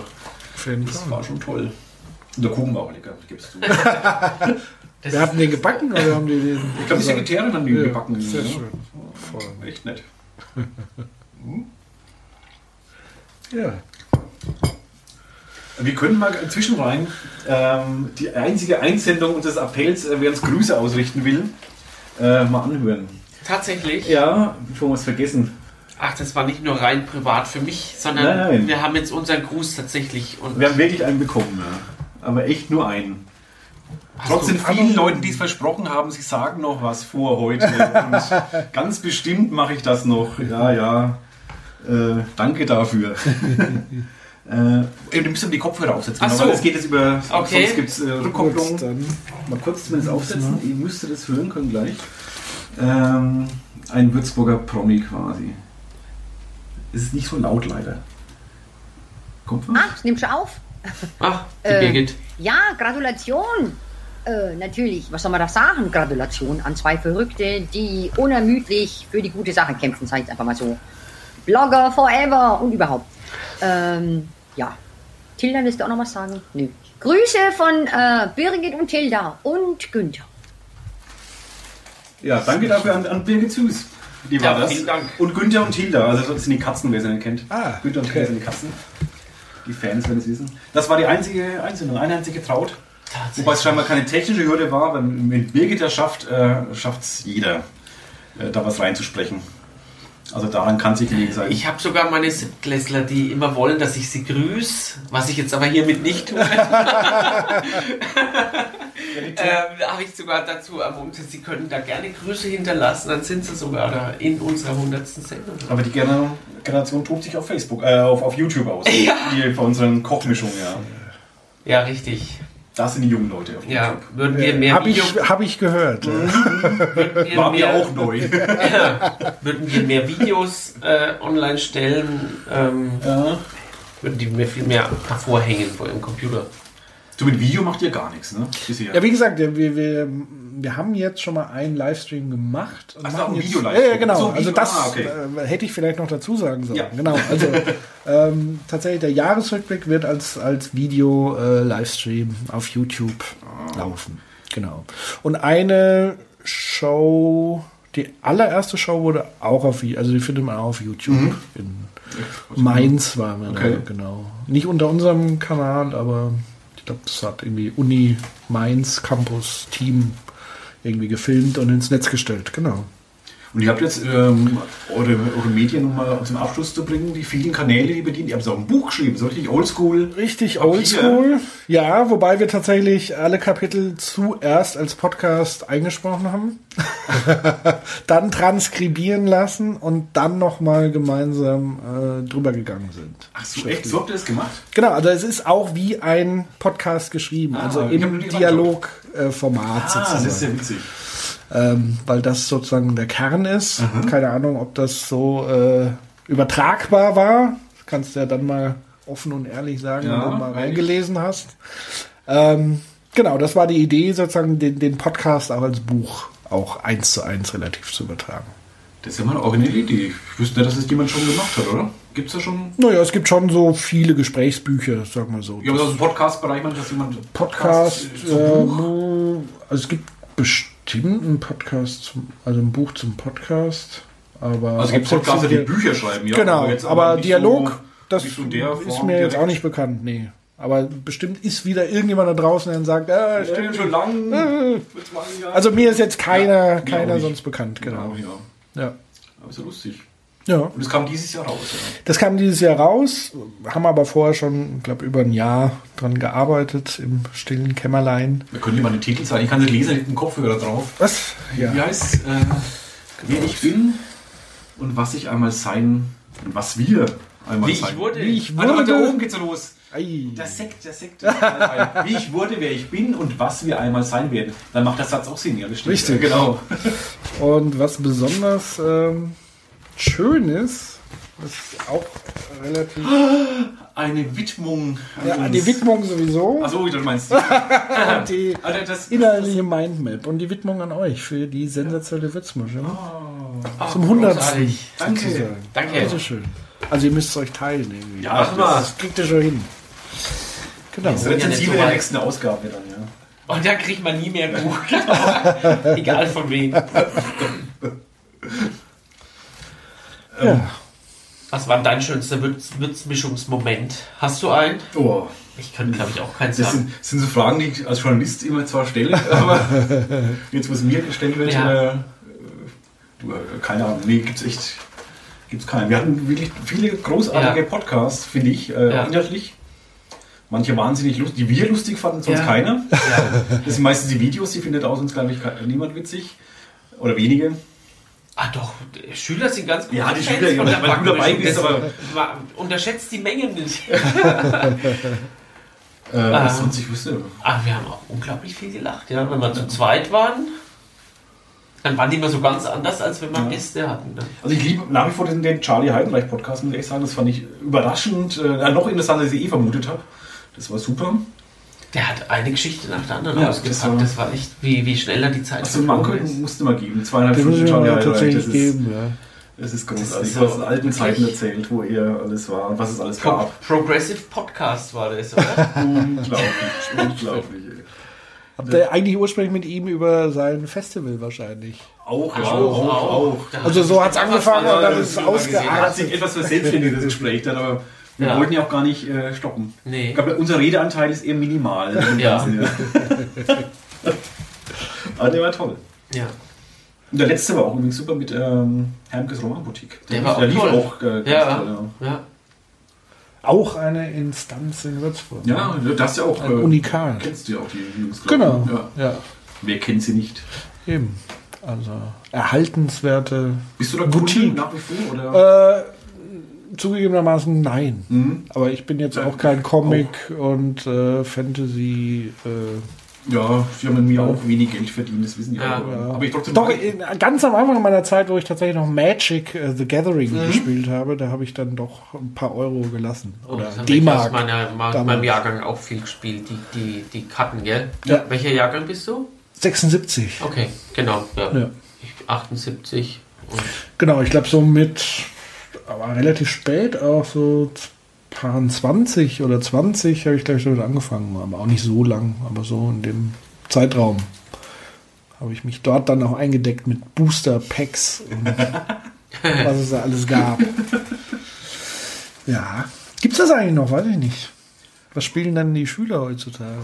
auf jeden Das war schon toll. Und der Kuchen war auch lecker, gibst du. Das Wir hatten den gebacken oder haben die den. Ich glaube, die Sekretärin haben die Ja, gebacken. Sehr ja. schön. Voll. Echt nett. Ja. Wir können mal zwischenrein ähm, die einzige Einsendung unseres Appells, äh, wer uns Grüße ausrichten will, äh, mal anhören. Tatsächlich. Ja, bevor wir es vergessen. Ach, das war nicht nur rein privat für mich, sondern Nein. wir haben jetzt unseren Gruß tatsächlich. Und Wir haben wirklich einen bekommen, ja. aber echt nur einen. Hast Trotz du- den vielen Leuten, die es versprochen haben, sie sagen noch was vor heute. Und ganz bestimmt mache ich das noch. Ja, ja. Äh, danke dafür. äh, ihr müsst aber die Kopfhörer aufsetzen. Ach genau, so. Es geht jetzt über. Okay. Sonst gibt es äh, Gut, Rückkopplung. dann. Mal kurz zumindest aufsetzen. Ihr müsstet es hören können gleich. Ähm, ein Würzburger Promi quasi. Es ist nicht so laut leider. Kommt was? Ah, nimm schon auf. Ach, die Äh, Birgit. Ja, Gratulation. Äh, natürlich, was soll man da sagen? Gratulation an zwei Verrückte, die unermüdlich für die gute Sache kämpfen, sag ich einfach mal so. Blogger forever und überhaupt. Ähm, ja. Tilda, willst du auch noch was sagen? Nö. Grüße von äh, Birgit und Tilda und Günther. Ja, danke dafür an, an Birgit Süß. Die war Ja, das. vielen Dank. Und Günther und Tilda, also das sind die Katzen, wer sie nicht kennt. Ah, Günther und okay. Tilda sind die Katzen. Die Fans werden es wissen. Das war die einzige Einsendung, eine einzige Traut. Wobei es scheinbar keine technische Hürde war, weil mit Birgit das schafft, äh, schafft es jeder, äh, da was reinzusprechen. Also daran kann es nicht gelegen sein. Ich habe sogar meine Siebtklässler, die immer wollen, dass ich sie grüße, was ich jetzt aber hiermit nicht tue. da habe ich sogar dazu ermuntert, sie können da gerne Grüße hinterlassen, dann sind sie sogar da in unserer 100. Sendung. Aber die Gener- Generation tobt sich auf Facebook, äh, auf, auf YouTube aus. Ja. Die von unseren Kochmischungen, ja. Ja, richtig. Das sind die jungen Leute auf Ja, YouTube. würden wir mehr Habe Video, ich, hab ich gehört. wir War mir auch neu. würden wir mehr Videos äh, online stellen, ähm, ja. würden die mir viel mehr hervorhängen vor ihrem Computer. Du mit Video macht ihr gar nichts, ne? Bisher. Ja, wie gesagt, wir, wir, wir haben jetzt schon mal einen Livestream gemacht. Und Ach so, machen ein jetzt- Video-Livestream. Ja, ja, genau. So, also Video- das ah, okay. äh, hätte ich vielleicht noch dazu sagen sollen. Ja. Genau. Also ähm, tatsächlich der Jahresrückblick wird als, als Video-Livestream auf YouTube Ah. laufen. Genau. Und eine Show, die allererste Show wurde auch auf also die findet man auch auf YouTube. In Mainz waren wir Mhm. Okay. da, genau. Nicht unter unserem Kanal, aber ich glaube, das hat irgendwie Uni Mainz Campus Team irgendwie gefilmt und ins Netz gestellt. Genau. Und ihr habt jetzt ähm, eure, eure Medien, um mal zum Abschluss zu bringen, die vielen Kanäle, die bedient. Ihr habt so ein Buch geschrieben, so richtig oldschool. Richtig oldschool. Ja, wobei wir tatsächlich alle Kapitel zuerst als Podcast eingesprochen haben, dann transkribieren lassen und dann nochmal gemeinsam äh, drüber gegangen sind. Ach so, echt? So habt ihr das gemacht? Genau, also es ist auch wie ein Podcast geschrieben, Ah, also im Dialogformat Ah, das sozusagen. ist sehr witzig. Ähm, weil das sozusagen der Kern ist. Keine Ahnung, ob das so äh, übertragbar war. Das kannst du ja dann mal offen und ehrlich sagen, Ja, wenn du mal reingelesen hast. Ähm, genau, das war die Idee, sozusagen den, den Podcast auch als Buch auch eins zu eins relativ zu übertragen. Das ist ja mal eine originelle Idee. Ich wüsste nicht, dass es jemand schon gemacht hat, oder? Gibt es da schon? Naja, es gibt schon so viele Gesprächsbücher, sagen wir so. Ja, aber aus dem Podcast-Bereich, man, dass jemand Podcast, äh, zum äh, Buch. also es gibt bestimmt einen Podcast, zum, also ein Buch zum Podcast. Aber Also es gibt Podcaster, die Bücher schreiben, ja. genau, jetzt aber, nicht Dialog, so, das so ist mir jetzt auch nicht bekannt, nee. Aber bestimmt ist wieder irgendjemand da draußen, der sagt, Ja, stimmt. schon lang. Äh. Ein. Also mir ist jetzt keiner, Ja, keiner sonst bekannt, genau. ja. Ja. Aber ist ja lustig. Ja. Und es kam dieses Jahr raus. Ja. Das kam dieses Jahr raus, haben aber vorher schon, ich glaube, über ein Jahr dran gearbeitet im stillen Kämmerlein. Wir können hier mal den Titel sagen. Ich kann nicht lesen, da liegt ein Kopfhörer drauf. Was? Wie heißt äh, Wer ich bin und was ich einmal sein und was wir einmal Wie sein. ich wurde. Wie ich Warte, warte, da wurde. oben geht's los. Ei. Der Sekt, der Sekt. Wie ich wurde, wer ich bin und was wir einmal sein werden. Dann macht der Satz auch Sinn, ja, das stimmt. Richtig. Ja, genau. Und was besonders ähm, schön ist, ist auch relativ. Eine Widmung. an Ja, uns. die Widmung sowieso. Achso, du meinst. Und die Alter, das, inhaltliche Mindmap und die Widmung an euch für die sensationelle Witzmuschel. Ah, Zum hundertsten. danke. Danke. Bitteschön. Also ihr müsst es euch teilen irgendwie. Ja, Mach mal. Das kriegt ihr schon hin. Genau. Das Ja, nicht Rezensive so der nächsten Ausgabe dann, ja. Und da kriegt man nie mehr Buch. Egal von wem. Ja. Was war dein schönster Würz Würzmischungsmoment? Hast du einen? Oh, Ich könnte, glaube ich, auch keinen das sagen. sind, das sind so Fragen, die ich als Journalist immer zwar stelle, aber jetzt, wo es mir gestellt wird, Ja. äh, du, äh, keine Ahnung, nee, gibt's echt, gibt's keinen. Wir hatten wirklich viele großartige Ja. Podcasts, finde ich, äh, Ja. inhaltlich. Manche wahnsinnig lustig, die wir lustig fanden, sonst Ja. keiner. Ja. Das sind meistens die Videos, die findet aus uns, glaube ich, niemand witzig. Oder wenige. Ah doch, Schüler sind ganz gut. Ja, die Schüler, ja, weil du dabei bist, aber- unterschätzt die Mengen nicht. Äh, Ah. was sonst ich wüsste. Aber wir haben auch unglaublich viel gelacht, ja. Wenn wir zu zweit waren, dann waren die immer so ganz anders, als wenn wir Ja. Gäste hatten. ne? Also ich liebe nach wie vor den, den Charlie Heidenreich Podcast, muss ich sagen. Das fand ich überraschend, äh, noch interessanter, als ich eh vermutet habe. Das war super. Der hat eine Geschichte nach der anderen Ja, ausgepackt. das war- Das war, echt, wie, wie schneller die Zeit Also Manko musste mal geben. Zweieinhalb Stunden mir Heidenreich. tatsächlich Das ist, geben, ja. das ist Das großartig. ist Du hast so in alten Zeiten erzählt, wo er alles war und was es alles Pro gab. Progressive Podcast war das, oder? unglaublich, unglaublich. ey. Habt ihr eigentlich ursprünglich mit ihm über sein Festival wahrscheinlich? Auch, ja, Auch, auch, auch. Also so hat's hat angefangen was- und dann ist es das hat ausgeartet. sich etwas verselbstständigt, das Gespräch dann, aber wir Ja. wollten ja auch gar nicht äh, stoppen. Nee. Ich glaube, unser Redeanteil ist eher minimal. im Ja. Aber der war toll. Ja. Und der letzte war auch übrigens super mit ähm, Hermkes Romanboutique. Der war auch lief toll. auch äh, ganz Ja. toll. ja. Auch eine Instanz in Würzburg. Ja, ja das ist ja auch. Ein Unikat. Kennst du ja auch die Jungs, Genau. ich. Ja. Ja, Wer kennt sie nicht? eben. Also erhaltenswerte. Bist du da Boutique. Kunde nach wie vor? Oder? Äh, zugegebenermaßen nein. Mhm. Aber ich bin jetzt auch kein Comic und äh, Fantasy. Äh, Ja, sie haben mit mir auch wenig Geld verdient, das wissen die Ja. auch. Aber ich trotzdem. Doch, in, ganz am Anfang meiner Zeit, wo ich tatsächlich noch Magic äh, the Gathering Mhm. gespielt habe, da habe ich dann doch ein paar Euro gelassen. Oh, Oder D-Mark. ma- damals. meinem Jahrgang auch viel gespielt, die, die, die Karten, gell? Ja. Welcher Jahrgang bist du? 76. Okay, genau. Ja. Ja. Ich 78. Und Genau, ich glaube so mit, aber relativ spät, auch so 20 oder 20 habe ich glaube ich damit angefangen, aber auch nicht so lang, aber so in dem Zeitraum habe ich mich dort dann auch eingedeckt mit Booster Packs und was es da alles gab. Ja, gibt's das eigentlich noch? Weiß ich nicht. Was spielen dann die Schüler heutzutage?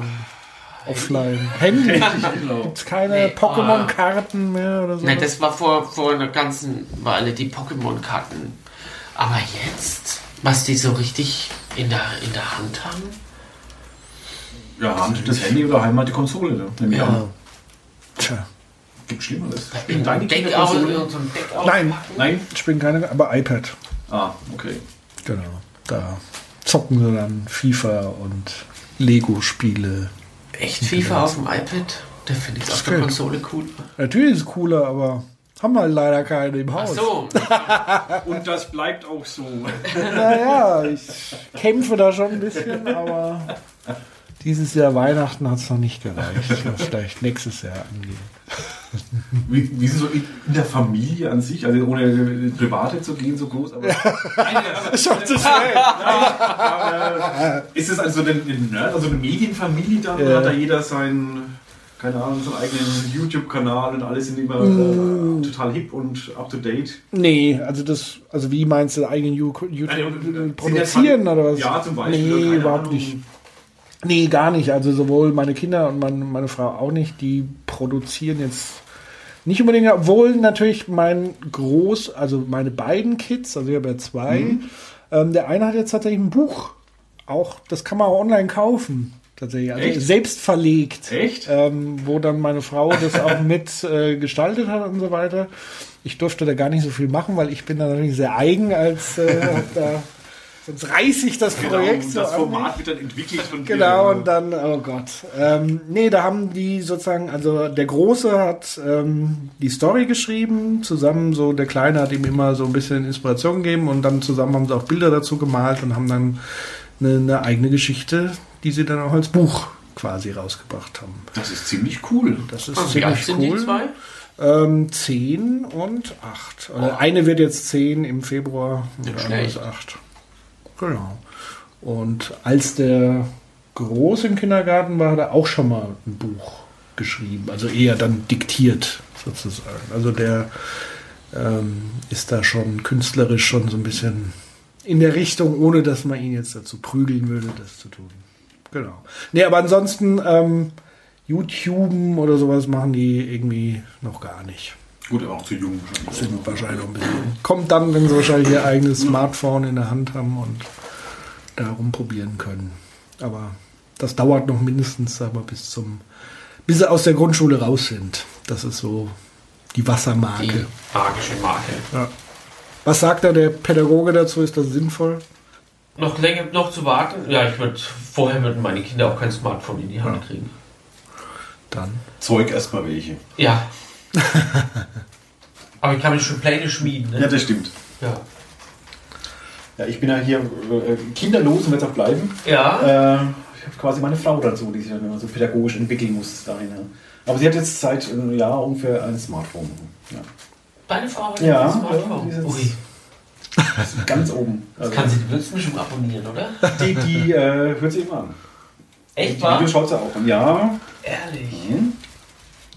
Offline. Handy. genau. Gibt's keine Nee, Pokémon-Karten mehr oder so? Nein, das war vor, vor einer ganzen Weile die Pokémon-Karten. Aber jetzt, was die so richtig in der, in der Hand haben? Ja, haben die das Handy oder heim die Konsole? Ne? Ich Ja. an. Tja. Gibt Schlimmeres. In Deine Deck Kinder aus, Konsole? so ein Deck. Nein, Nein? ich bin keine, aber iPad. Ah, okay. Genau. Da zocken sie dann FIFA und Lego-Spiele. Echt FIFA auf dem iPad? Da finde ich auf der. Konsole cool. Natürlich ist es cooler, aber haben wir leider keine im Ach Haus. so. Und das bleibt auch so. Naja, ich kämpfe da schon ein bisschen, aber dieses Jahr Weihnachten hat es noch nicht gereicht. Was vielleicht nächstes Jahr angeht. Wie, wie sind so in, in der Familie an sich, also ohne äh, private zu gehen, so groß, aber. Nein, aber- Schon zu schnell. aber, äh, ist es also eine, eine, Nerd- also eine Medienfamilie dann? Oder Ja. hat da jeder seinen, keine Ahnung, seinen eigenen YouTube-Kanal und alle sind immer Mm. äh, total hip und up to date? Nee, also das, also wie meinst du eigenen You- YouTube äh, produzieren oder was? Ja, zum Beispiel. Nee, überhaupt Ahnung. nicht. Nee, gar nicht. Also sowohl meine Kinder und meine, meine Frau auch nicht. Die produzieren jetzt Nicht unbedingt, obwohl natürlich mein Groß, also meine beiden Kids, also ich habe ja zwei, Mhm. ähm, der eine hat jetzt tatsächlich ein Buch. Auch, das kann man auch online kaufen. Tatsächlich. Also Echt? selbst verlegt. Echt? Ähm, wo dann meine Frau das auch mit äh, gestaltet hat und so weiter. Ich durfte da gar nicht so viel machen, weil ich bin da natürlich sehr eigen als äh, da, sonst reiße ich das Genau, Projekt und so das. Format wird dann entwickelt von dir. Genau, und dann, oh Gott. Ähm, nee, da haben die sozusagen, also der Große hat ähm, die Story geschrieben, zusammen so, der Kleine hat ihm immer so ein bisschen Inspiration gegeben und dann zusammen haben sie auch Bilder dazu gemalt und haben dann eine, eine eigene Geschichte, die sie dann auch als Buch quasi rausgebracht haben. Das ist ziemlich cool. Das ist alt ziemlich sind die cool. zwei? Ähm, 10 und 8. Oder eine wird jetzt 10 im Februar und die andere ist. 8. Genau. Und als der Groß im Kindergarten war, hat er auch schon mal ein Buch geschrieben. Also eher dann diktiert sozusagen. Also der ähm, ist da schon künstlerisch schon so ein bisschen in der Richtung, ohne dass man ihn jetzt dazu prügeln würde, das zu tun. Genau. Nee, aber ansonsten ähm, YouTuben oder sowas machen die irgendwie noch gar nicht. Gut, aber auch zu jung wahrscheinlich. Sind wahrscheinlich noch ein bisschen. Kommt dann, wenn sie wahrscheinlich ihr eigenes Smartphone in der Hand haben und darum probieren können. Aber das dauert noch mindestens, aber bis zum, bis sie aus der Grundschule raus sind. Das ist so die Die Wassermarke. magische Marke. Ja. Was sagt da der Pädagoge dazu? Ist das sinnvoll? Noch länger noch zu warten? Ja, ich würde vorher würden meine Kinder auch kein Smartphone in die Hand kriegen. Dann. Zeug erstmal welche. Ja. Aber ich kann mir schon Pläne schmieden. Ja, Ne? das stimmt. Ja. Ja, ich bin ja hier äh, kinderlos und werde es auch bleiben. Ja. Äh, ich habe quasi meine Frau dazu, die sich dann immer so pädagogisch entwickeln muss dahin. Ja. Aber sie hat jetzt seit einem Jahr ungefähr ein Smartphone. Ja. Deine Frau hat Ja, ein Smartphone. ja, Ganz oben. Also, kann sie die Würzmischung abonnieren, oder? die die äh, hört sich immer an. Echt Die wahr? Videos schaut sie auch an. Ja, Ehrlich.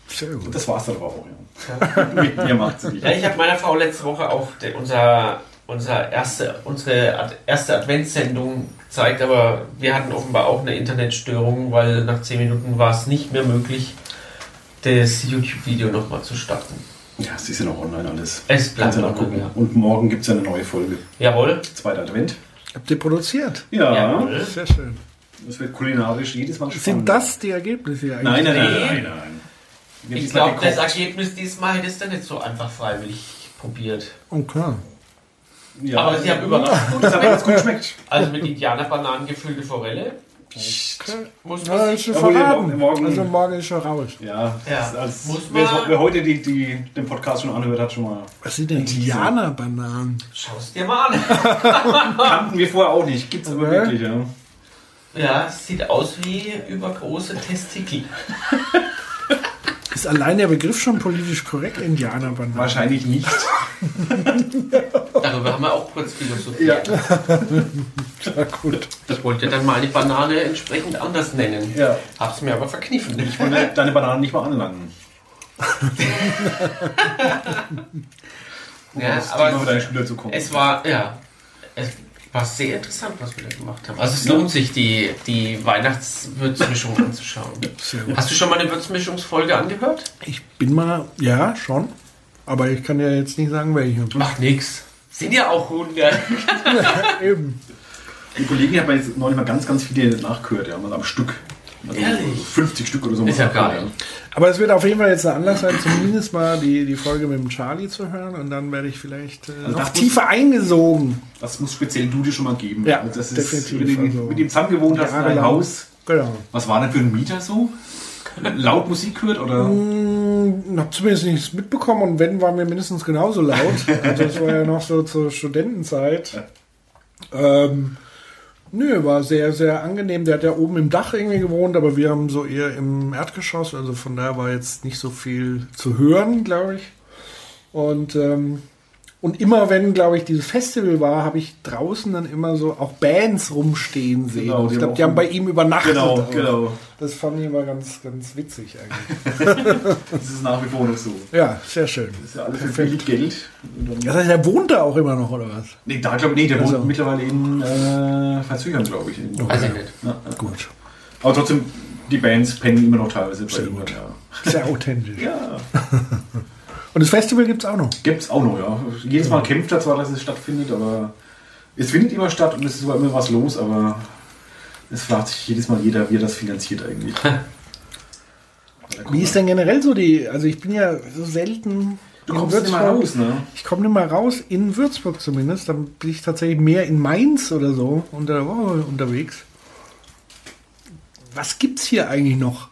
Sehr gut. das war's dann aber auch. Ja. Mit mir macht sie. Ja, ich habe meiner Frau letzte Woche auch de, unser, unser erste, unsere Ad, erste Adventssendung gezeigt, aber wir hatten offenbar auch eine Internetstörung, weil nach 10 Minuten war es nicht mehr möglich, das YouTube-Video nochmal zu starten. Ja, es ist ja noch online alles. Es bleibt Kannst du noch nachgucken. ja. Und morgen gibt es ja eine neue Folge. Jawohl. Zweiter Advent. Habt ihr produziert? Ja, Jawohl. Sehr schön. das wird kulinarisch jedes Mal spannend. Sind das die Ergebnisse eigentlich? Nein, nein, nein, nein, nein. Wir Ich glaube, das. Ergebnis diesmal hättest du nicht so einfach freiwillig probiert. Okay. Ja, Aber sie haben überrascht gut Das hat gut geschmeckt. Also mit Indianerbananen gefüllte Forelle. Muss man Ja, ist schon verraten. morgen- also morgen ist schon raus. Ja, Ja. das- als, Muss wer, wer heute die, die, den Podcast schon anhört, hat schon mal. Was sind denn Indianerbananen? Schaust dir mal an. Kannten wir vorher auch nicht. Gibt's aber Okay. wirklich, ja. Ja, es sieht aus wie übergroße Testikel. Ist allein der Begriff schon politisch korrekt, Indianerbananen? Wahrscheinlich nicht. Darüber haben wir auch kurz philosophiert. Ja, gut. Ich wollte dann mal die Banane entsprechend anders nennen. Ja. Hab's mir aber verkniffen. Ich wollte deine Bananen nicht mal anlangen. Ja, das aber kommen. es war, ja, es war sehr interessant, was wir da gemacht haben. Also es lohnt sich, die, die Weihnachtswürzmischung anzuschauen. Gut. Hast du schon mal eine Würzmischungsfolge angehört? Ich bin mal, ja, schon. Aber ich kann ja jetzt nicht sagen, welche. Macht nix. Sind ja auch Hunde. Eben. Die Kollegen haben jetzt neulich mal ganz, ganz viele nachgehört, ja, mal am Stück. Also Ehrlich? 50 Stück oder so. Ist ja geil. Aber es wird auf jeden Fall jetzt ein Anlass sein, zumindest mal die, die Folge mit dem Charlie zu hören. Und dann werde ich vielleicht äh, Also noch das muss- tiefer eingesogen. Das muss speziell du dir schon mal geben. Ja, Also das ist, definitiv. Wenn du Also mit ihm zusammen gewohnt hast in einem. Haus, Genau. was war denn für ein Mieter so? Laut Musik gehört oder? Ich habe zumindest nichts mitbekommen und wenn, waren wir mindestens genauso laut. Also es war ja noch so zur Studentenzeit. Ähm, nö, war sehr, sehr angenehm. Der hat ja oben im Dach irgendwie gewohnt, aber wir haben so eher im Erdgeschoss. Also von da war jetzt nicht so viel zu hören, glaube ich. Und, ähm, und immer wenn, glaube ich, dieses Festival war, habe ich draußen dann immer so auch Bands rumstehen sehen. Genau, ich glaube, die haben bei ihm übernachtet. Genau, auch. genau. Das fand ich immer ganz, ganz witzig eigentlich. Das ist nach wie vor noch so. Ja, sehr schön. Das ist ja alles für viel Geld. Das heißt, er wohnt da auch immer noch, oder was? Nee, da glaube nee, der Also. wohnt mittlerweile in äh, Verzögern, glaube ich. Weiß ich nicht. Ja, ja. Gut. Aber trotzdem, die Bands pennen immer noch teilweise bei Sehr ihm. gut. Ja. Sehr authentisch. ja. Und das Festival gibt es auch noch. Gibt es auch noch, ja. Jedes Mal kämpft er zwar, dass es stattfindet, aber es findet immer statt und es ist immer was los, aber es fragt sich jedes Mal jeder, wie er das finanziert eigentlich. Wie ist denn generell so die, also ich bin ja so selten Du kommst nicht mal Würzburg. raus, ne? Ich komme nicht mal raus, in Würzburg zumindest. Dann bin ich tatsächlich mehr in Mainz oder so unter der Woche unterwegs. Was gibt's hier eigentlich noch?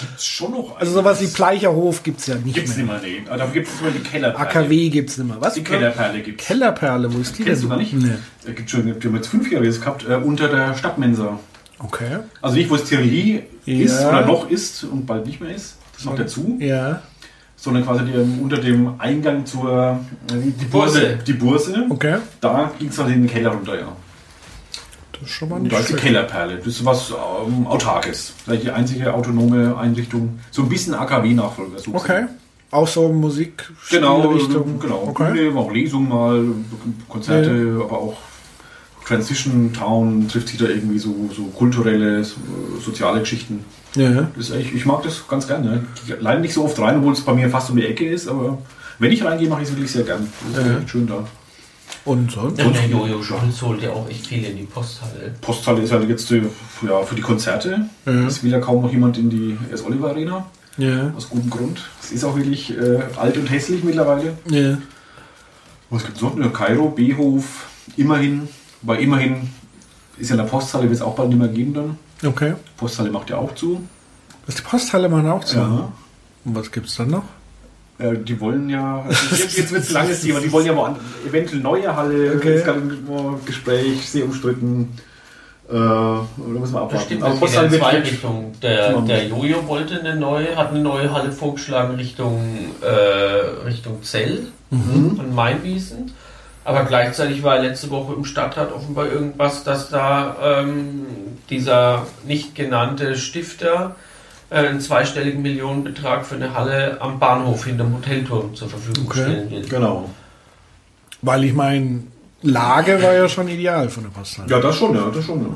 Gibt's schon noch. Also sowas wie Bleicherhof gibt's ja nicht Gibt's mehr. nicht mehr, nee. Aber da gibt's immer die Kellerperle. AKW gibt's nicht mehr. Was? Die Kellerperle gibt's. Kellerperle, wo ist die Kennst denn? du gar nicht? Nee. Da gibt schon, wir haben jetzt fünfjähriges gehabt, äh, unter der Stadtmensa. Okay. Also nicht, wo es Tiroli Ja. ist oder noch ist und bald nicht mehr ist. Das noch dazu. Ja. Sondern quasi die, unter dem Eingang zur äh, die, Burse. Die Burse. Okay. Da ging es halt in den Keller runter, ja. Das ist schon mal nicht schlecht. Kellerperle. Das ist was ähm, Autarkes. Vielleicht die einzige autonome Einrichtung. So ein bisschen AKW-Nachfolger. Okay. Auch so Musik, Genau, Richtung. genau. Okay. Bühne, auch Lesungen mal, Konzerte, aber auch Transition Town trifft sich da irgendwie so, so kulturelle, so, soziale Geschichten. Ja. Das echt, ich mag das ganz gerne. Ich gehe leider nicht so oft rein, obwohl es bei mir fast um die Ecke ist, aber wenn ich reingehe, mache ich es wirklich sehr gern. Das ist Ja. echt schön da. Und sonst? Ja, der Jojo Schulz holt ja auch echt viel in die Posthalle. Posthalle ist halt jetzt äh, ja, für die Konzerte. Ja. Es will ja kaum noch jemand in die S. Oliver Arena. Ja. Aus gutem Grund. Es ist auch wirklich äh, alt und hässlich mittlerweile. Ja. Was gibt es noch? Ja, Kairo, Behof, immerhin. Weil immerhin ist ja in der Posthalle, wird es auch bald nicht mehr geben dann. Okay. Posthalle macht ja auch zu. Das die Posthalle machen auch zu. Ja. Und was gibt's dann noch? Äh, die wollen ja, also jetzt, jetzt wird es ein langes Thema, die wollen ja woanders, eventuell neue Halle, Okay. ist gerade im Gespräch, sehr umstritten. Äh, da müssen wir Das abwarten. stimmt, Aber das geht in zwei Richtungen. Der, der Jojo wollte eine neue, hat eine neue Halle vorgeschlagen Richtung, äh, Richtung Zell und Mainwiesen. Aber gleichzeitig war letzte Woche im Stadtrat offenbar irgendwas, dass da ähm, dieser nicht genannte Stifter einen zweistelligen Millionenbetrag für eine Halle am Bahnhof hinterm Hotelturm zur Verfügung Okay. stellen will. Genau. Weil ich meine, Lage war ja schon ideal von der Posthalle. Ja, das schon, ja, das schon, ja.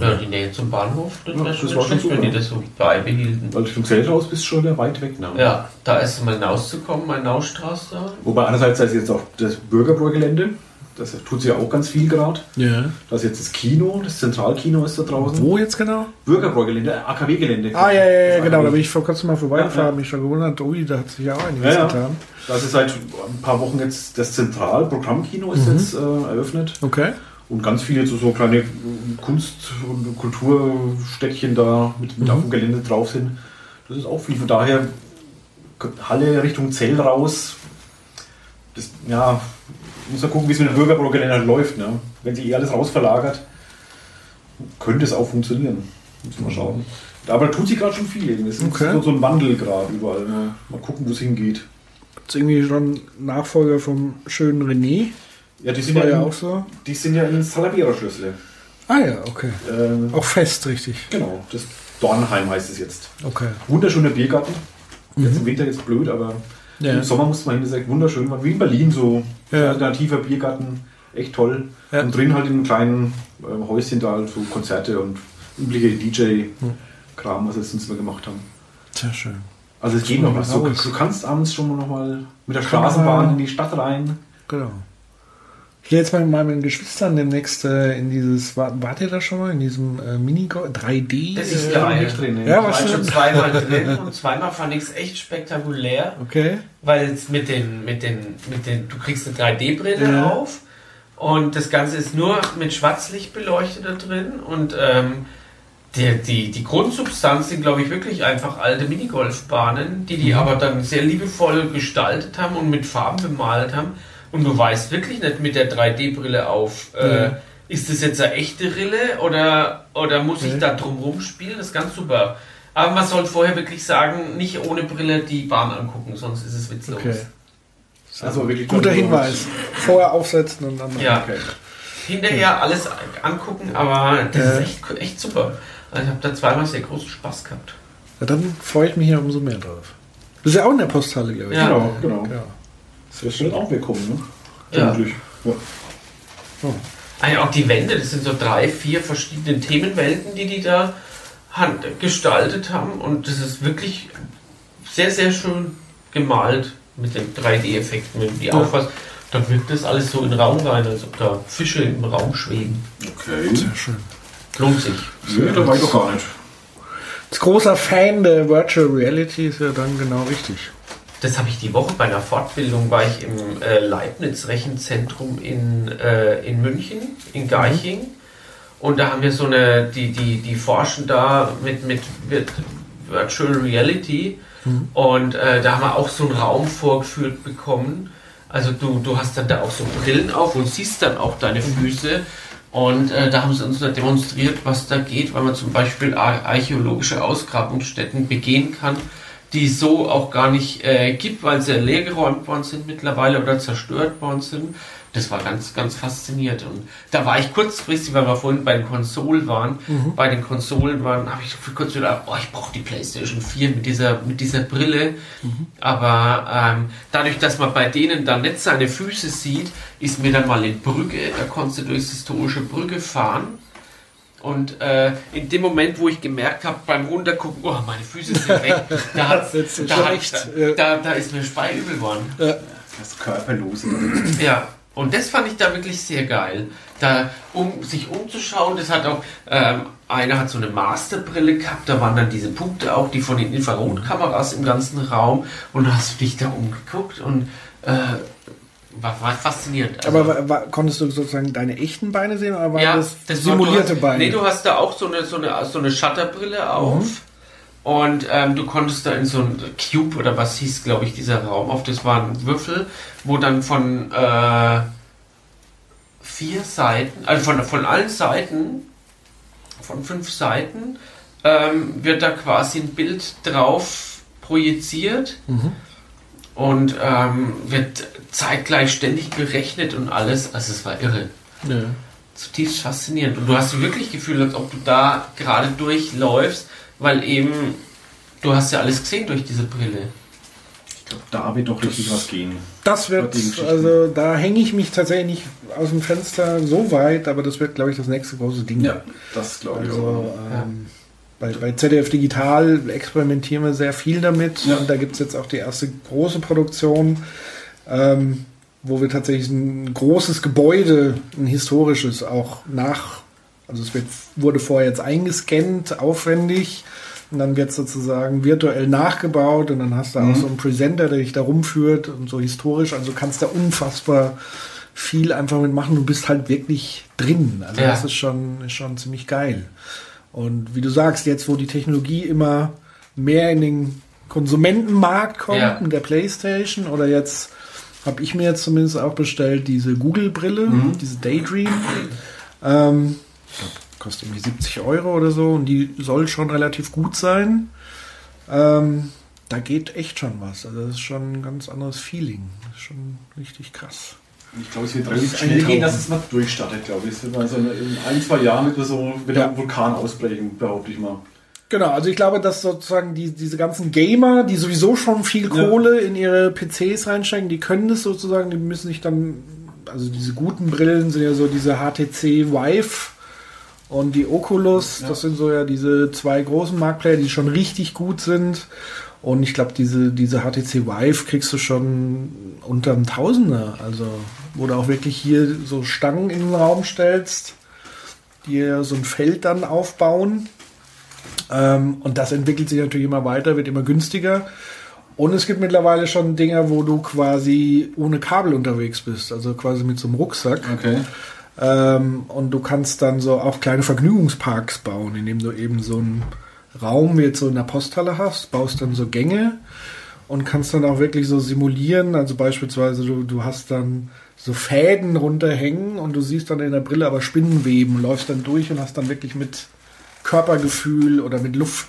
Ja, die Nähe zum Bahnhof, das Ja, wäre das schon war schon schlecht, wenn die super. das so beibehielten. Weil vom Zelthaus bist du schon wieder weit weg. Ne? Ja, da ist mal hinauszukommen, mal Naustraße da. Wobei einerseits ist jetzt auch das Bürgerbräugelände, das tut sie ja auch ganz viel gerade. Ja. Da ist jetzt das Kino, das Zentralkino ist da draußen. Wo jetzt genau? Bürgerbräugelände, AKW-Gelände. Ah, ja, ja, ja, Das genau. Da bin ich vor kurzem mal vorbeigefahren, Ja, ja. mich schon gewundert, ui, da hat sich ja auch einiges Ja, ja. getan. Das ist seit ein paar Wochen jetzt das Zentralprogrammkino ist Mhm. jetzt äh, eröffnet. Okay. Und ganz viele so, so kleine äh, Kunst- und Kulturstädtchen da mit, mit auf dem Gelände drauf sind. Das ist auch viel. Von daher Halle Richtung Zell raus. Das, ja, muss man gucken, wie es mit dem Bürgerbräugelände halt läuft. Ne? Wenn sie eh alles rausverlagert, könnte es auch funktionieren. Muss man schauen. Aber da tut sich gerade schon viel. Es ist Okay. so, so ein Wandel gerade überall. Ne? Mal gucken, wo es hingeht. Ist irgendwie schon Nachfolger vom schönen René. Ja, die sind ja, ja in, auch so. die sind ja in Salabera-Schlüssel. Ah ja, okay. Ähm, Auch fest, richtig. Genau, das Dornheim heißt es jetzt. Okay. Wunderschöner Biergarten. Jetzt im Winter jetzt blöd, aber Mhm. Ja. im Sommer musste man hin, das ist echt wunderschön. War Wie in Berlin so. Ja. Alternativer Biergarten, echt toll. Ja. Und drin halt in einem kleinen ähm, Häuschen da halt so Konzerte und übliche DJ-Kram, was wir sonst mal gemacht haben. Sehr schön. Also es geht noch was. So, raus. du kannst abends schon noch mal mit der Straßenbahn in die Stadt rein. Genau. Ich gehe jetzt mal mit meinen Geschwistern demnächst äh, in dieses, war, wart ihr da schon mal, in diesem äh, Mini 3D? Das ist äh, geil. nicht drin, ne? Ja, Ich war schon zweimal drin und zweimal fand ich es echt spektakulär, Okay. weil es mit den, mit den, mit den, du kriegst eine 3D-Brille Ja. auf und das Ganze ist nur mit Schwarzlicht beleuchtet da drin und ähm, die, die, die Grundsubstanz sind, glaube ich, wirklich einfach alte Minigolfbahnen, die die Mhm. aber dann sehr liebevoll gestaltet haben und mit Farben bemalt haben. Und du weißt wirklich nicht mit der 3D-Brille auf, äh, Ja. ist das jetzt eine echte Rille oder, oder muss ich Okay. da drumherum spielen? Das ist ganz super. Aber man soll vorher wirklich sagen, nicht ohne Brille die Bahn angucken, sonst ist es witzlos. Okay. Also wirklich Guter. Hinweis. Vorher aufsetzen und dann. Ja. Okay. Hinterher alles angucken, aber das Ja. ist echt, echt super. Also ich habe da zweimal sehr großen Spaß gehabt. Ja, dann freue ich mich ja umso mehr drauf. Du bist ja auch in der Posthalle, glaube ich. Ja. Genau, genau. Ja. Das wird auch wegkommen, ne? Ja. Vermutlich. Ja. Ah ja, auch die Wände, das sind so drei, vier verschiedene Themenwelten, die die da hand gestaltet haben. Und das ist wirklich sehr, sehr schön gemalt. mit den 3D-Effekten, wenn du die aufhast, dann wirkt das alles so in den Raum rein, als ob da Fische im Raum schweben. Okay. Sehr schön. Lohnt sich. Nee, da war ich doch gar nicht. Als großer Fan der Virtual Reality ist ja dann genau richtig. Das habe ich die Woche bei einer Fortbildung, war ich im äh, Leibniz-Rechenzentrum in, äh, in München, in Garching. Und da haben wir so eine, die, die, die forschen da mit, mit, mit Virtual Reality. Und äh, da haben wir auch so einen Raum vorgeführt bekommen. Also du, du hast dann da auch so Brillen auf und siehst dann auch deine Füße. Und äh, da haben sie uns da demonstriert, was da geht, weil man zum Beispiel ar- archäologische Ausgrabungsstätten begehen kann, die es so auch gar nicht äh, gibt, weil sie leergeräumt worden sind mittlerweile oder zerstört worden sind. Das war ganz, ganz faszinierend. Und da war ich kurzfristig, weil wir vorhin bei den Konsolen waren, bei den Konsolen waren, habe ich für kurz wieder, oh, ich brauche die PlayStation 4 mit dieser, mit dieser Brille. Aber ähm, dadurch, dass man bei denen dann nicht seine Füße sieht, ist mir dann mal in Brügge, da konntest du durchs historische Brügge fahren. Und äh, in dem Moment, wo ich gemerkt habe, beim Runtergucken, oh, meine Füße sind weg, da, da, hat, da, da, ist mir speiübel geworden. Das Körperlose. Ja, und das fand ich da wirklich sehr geil. Da, um sich umzuschauen, das hat auch, ähm, einer hat so eine Masterbrille gehabt, da waren dann diese Punkte auch, die von den Infrarotkameras im ganzen Raum und da hast du dich da umgeguckt und äh, war, war faszinierend. Also, Aber wa- wa- konntest du sozusagen deine echten Beine sehen oder waren ja, das, das war- simulierte du hast, Beine? Nee, du hast da auch so eine, so eine, so eine Shutterbrille auf. Und ähm, du konntest da in so ein Cube oder was hieß, glaube ich, dieser Raum auf. Das war ein Würfel, wo dann von äh, vier Seiten, also von, von allen Seiten, von fünf Seiten, ähm, wird da quasi ein Bild drauf projiziert und ähm, wird zeitgleich ständig berechnet und alles. Also es war irre ja. zutiefst faszinierend. Und du hast wirklich Gefühl, als ob du da gerade durchläufst, weil eben du hast ja alles gesehen durch diese Brille. Ich glaube, da wird doch richtig was gehen. Das wird, also da hänge ich mich tatsächlich nicht aus dem Fenster so weit, aber das wird, glaube ich, das nächste große Ding. Ja, das glaube ich Also auch. ähm, bei, bei ZDF Digital experimentieren wir sehr viel damit Ja. und da gibt es jetzt auch die erste große Produktion, ähm, wo wir tatsächlich ein großes Gebäude, ein historisches, auch nach, also es wird, wurde vorher jetzt eingescannt, aufwendig. Und dann wird sozusagen virtuell nachgebaut und dann hast du auch so einen Presenter, der dich da rumführt und so historisch. Also kannst da unfassbar viel einfach mitmachen. Du bist halt wirklich drin. Also Ja. das ist schon, ist schon ziemlich geil. Und wie du sagst, jetzt wo die Technologie immer mehr in den Konsumentenmarkt kommt, Ja. mit der Playstation oder jetzt habe ich mir jetzt zumindest auch bestellt diese Google-Brille, diese Daydream. Ähm, kostet irgendwie 70 Euro oder so und die soll schon relativ gut sein. Ähm, da geht echt schon was. Also das ist schon ein ganz anderes Feeling. Das ist schon richtig krass. Ich glaube, es wird relativ schnell gehen, dass es mal durchstartet, glaube ich. Es wird mal so in ein, zwei Jahren wird so wieder Ja. ein Vulkan ausbrechen, behaupte ich mal. Genau, also ich glaube, dass sozusagen die, diese ganzen Gamer, die sowieso schon viel Ja. Kohle in ihre PCs reinstecken, die können das sozusagen, die müssen sich dann, also diese guten Brillen sind ja so diese HTC Vive und die Oculus, Ja. das sind so ja diese zwei großen Marktplayer, die schon richtig gut sind. Und ich glaube, diese, diese HTC Vive kriegst du schon unter einem Tausender. Also, wo du auch wirklich hier so Stangen in den Raum stellst, die so ein Feld dann aufbauen. Ähm, und das entwickelt sich natürlich immer weiter, wird immer günstiger. Und es gibt mittlerweile schon Dinger, wo du quasi ohne Kabel unterwegs bist, also quasi mit so einem Rucksack. Okay. Ähm, und du kannst dann so auch kleine Vergnügungsparks bauen, indem du eben so einen Raum wie jetzt so in der Posthalle hast, baust dann so Gänge und kannst dann auch wirklich so simulieren. Also beispielsweise du, du hast dann so Fäden runterhängen und du siehst dann in der Brille aber Spinnenweben, läufst dann durch und hast dann wirklich mit Körpergefühl oder mit Luft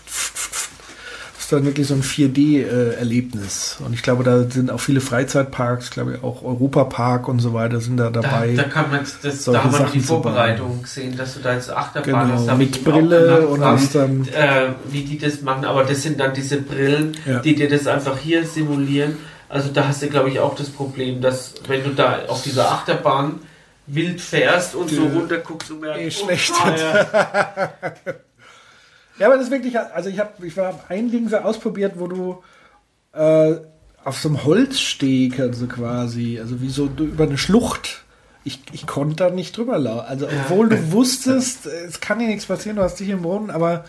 hast dann wirklich so ein 4D-Erlebnis. Und ich glaube, da sind auch viele Freizeitparks, glaube ich auch Europapark und so weiter sind da Da, dabei. da kann man das, da haben wir die. Vorbereitung gesehen, dass du da jetzt Achterbahn Genau, hast. mit Brille und gefragt, hast dann- äh, wie die das machen. Aber das sind dann diese Brillen, Ja. die dir das einfach hier simulieren. Also da hast du, glaube ich, auch das Problem, dass wenn du da auf dieser Achterbahn wild fährst und so runter guckst und merkst, Eh schlecht. oh, ja. Ja, aber das ist wirklich, also ich habe ich hab ein Ding so ausprobiert, wo du äh, auf so einem Holzsteg, also quasi, also wie so über eine Schlucht. Ich, ich konnte da nicht drüber laufen. Also, obwohl du wusstest, es kann dir nichts passieren, du hast dich im Boden, aber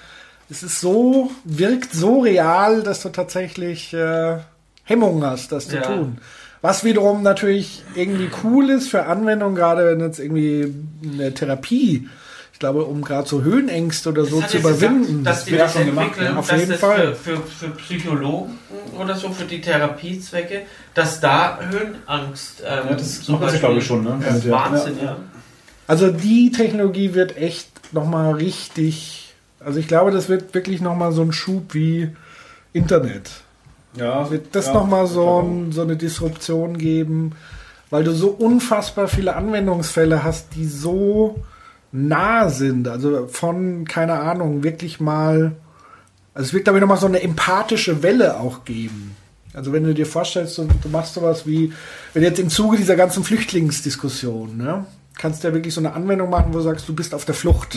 es ist so, wirkt so real, dass du tatsächlich äh, Hemmungen hast, das zu Ja. tun. Was wiederum natürlich irgendwie cool ist für Anwendung, gerade wenn jetzt irgendwie eine Therapie, ich glaube, um gerade so Höhenängste oder so Das zu hat jetzt überwinden. Gesagt, dass die wird das schon gemacht, ja. Auf dass jeden das Fall. Für, für, für Psychologen oder so, für die Therapiezwecke, dass da Höhenangst. Ähm, Ja, das zum machen sie, glaube ich, schon, ne? Das ist Ja. Wahnsinn, ja. Also die Technologie wird echt nochmal richtig, also ich glaube, das wird wirklich nochmal so ein Schub wie Internet. Ja, Wird das ja, nochmal so, ein, so eine Disruption geben, weil du so unfassbar viele Anwendungsfälle hast, die so nah sind. Also von, keine Ahnung, wirklich mal, also es wird ich nochmal so eine empathische Welle auch geben. Also wenn du dir vorstellst, du, du machst sowas wie, wenn jetzt im Zuge dieser ganzen Flüchtlingsdiskussion, ne, kannst du ja wirklich so eine Anwendung machen, wo du sagst, du bist auf der Flucht.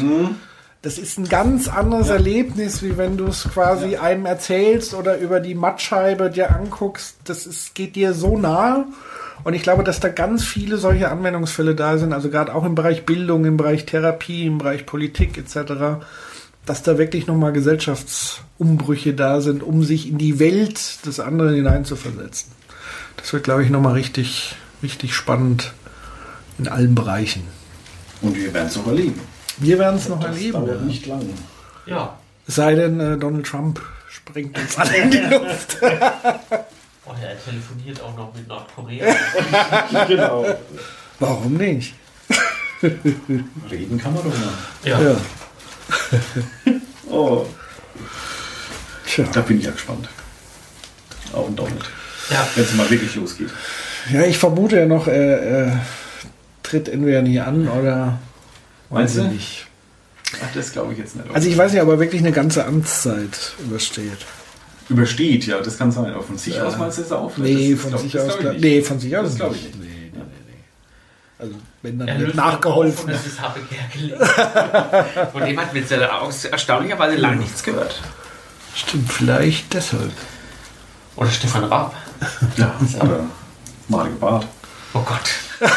Das ist ein ganz anderes Erlebnis, wie wenn du es quasi einem erzählst oder über die Mattscheibe dir anguckst. Das ist, geht dir so nah. Und ich glaube, dass da ganz viele solche Anwendungsfälle da sind, also gerade auch im Bereich Bildung, im Bereich Therapie, im Bereich Politik etc., dass da wirklich nochmal Gesellschaftsumbrüche da sind, um sich in die Welt des anderen hineinzuversetzen. Das wird, glaube ich, nochmal richtig, richtig spannend in allen Bereichen. Und wir werden es noch erleben. Wir werden es noch Das erleben. dauert ja. nicht lang. Ja. Es sei denn, äh, Donald Trump springt uns alle in die Luft. Oh, er telefoniert auch noch mit Nordkorea. genau. Warum nicht? Reden kann man doch mal. ja. Ja. Oh, Tja. da bin ich ja gespannt. Auch und Donald. ja. Wenn es mal wirklich losgeht. ja, ich vermute ja noch, er, er tritt entweder nie an oder Meinst weiß ich du? nicht. Ach, das glaube ich jetzt nicht. Also ich weiß nicht, ob er wirklich eine ganze Amtszeit übersteht. Übersteht, ja, das kann sein. Aber von sich aus meinst du es auch? Nee, Das- von das sich glaub- aus. das glaub ich Nee, von sich aus. Das glaube ich nicht. Nee, nee, nee, nee. Also wenn dann Er wird nachgeholfen. auf das ist Habe Kerkeling. Von dem hat wir jetzt auch erstaunlicherweise lange nichts gehört. Stimmt, vielleicht deshalb. Oder Stefan Raab. Ja, oder Mario Barth. Oh Gott.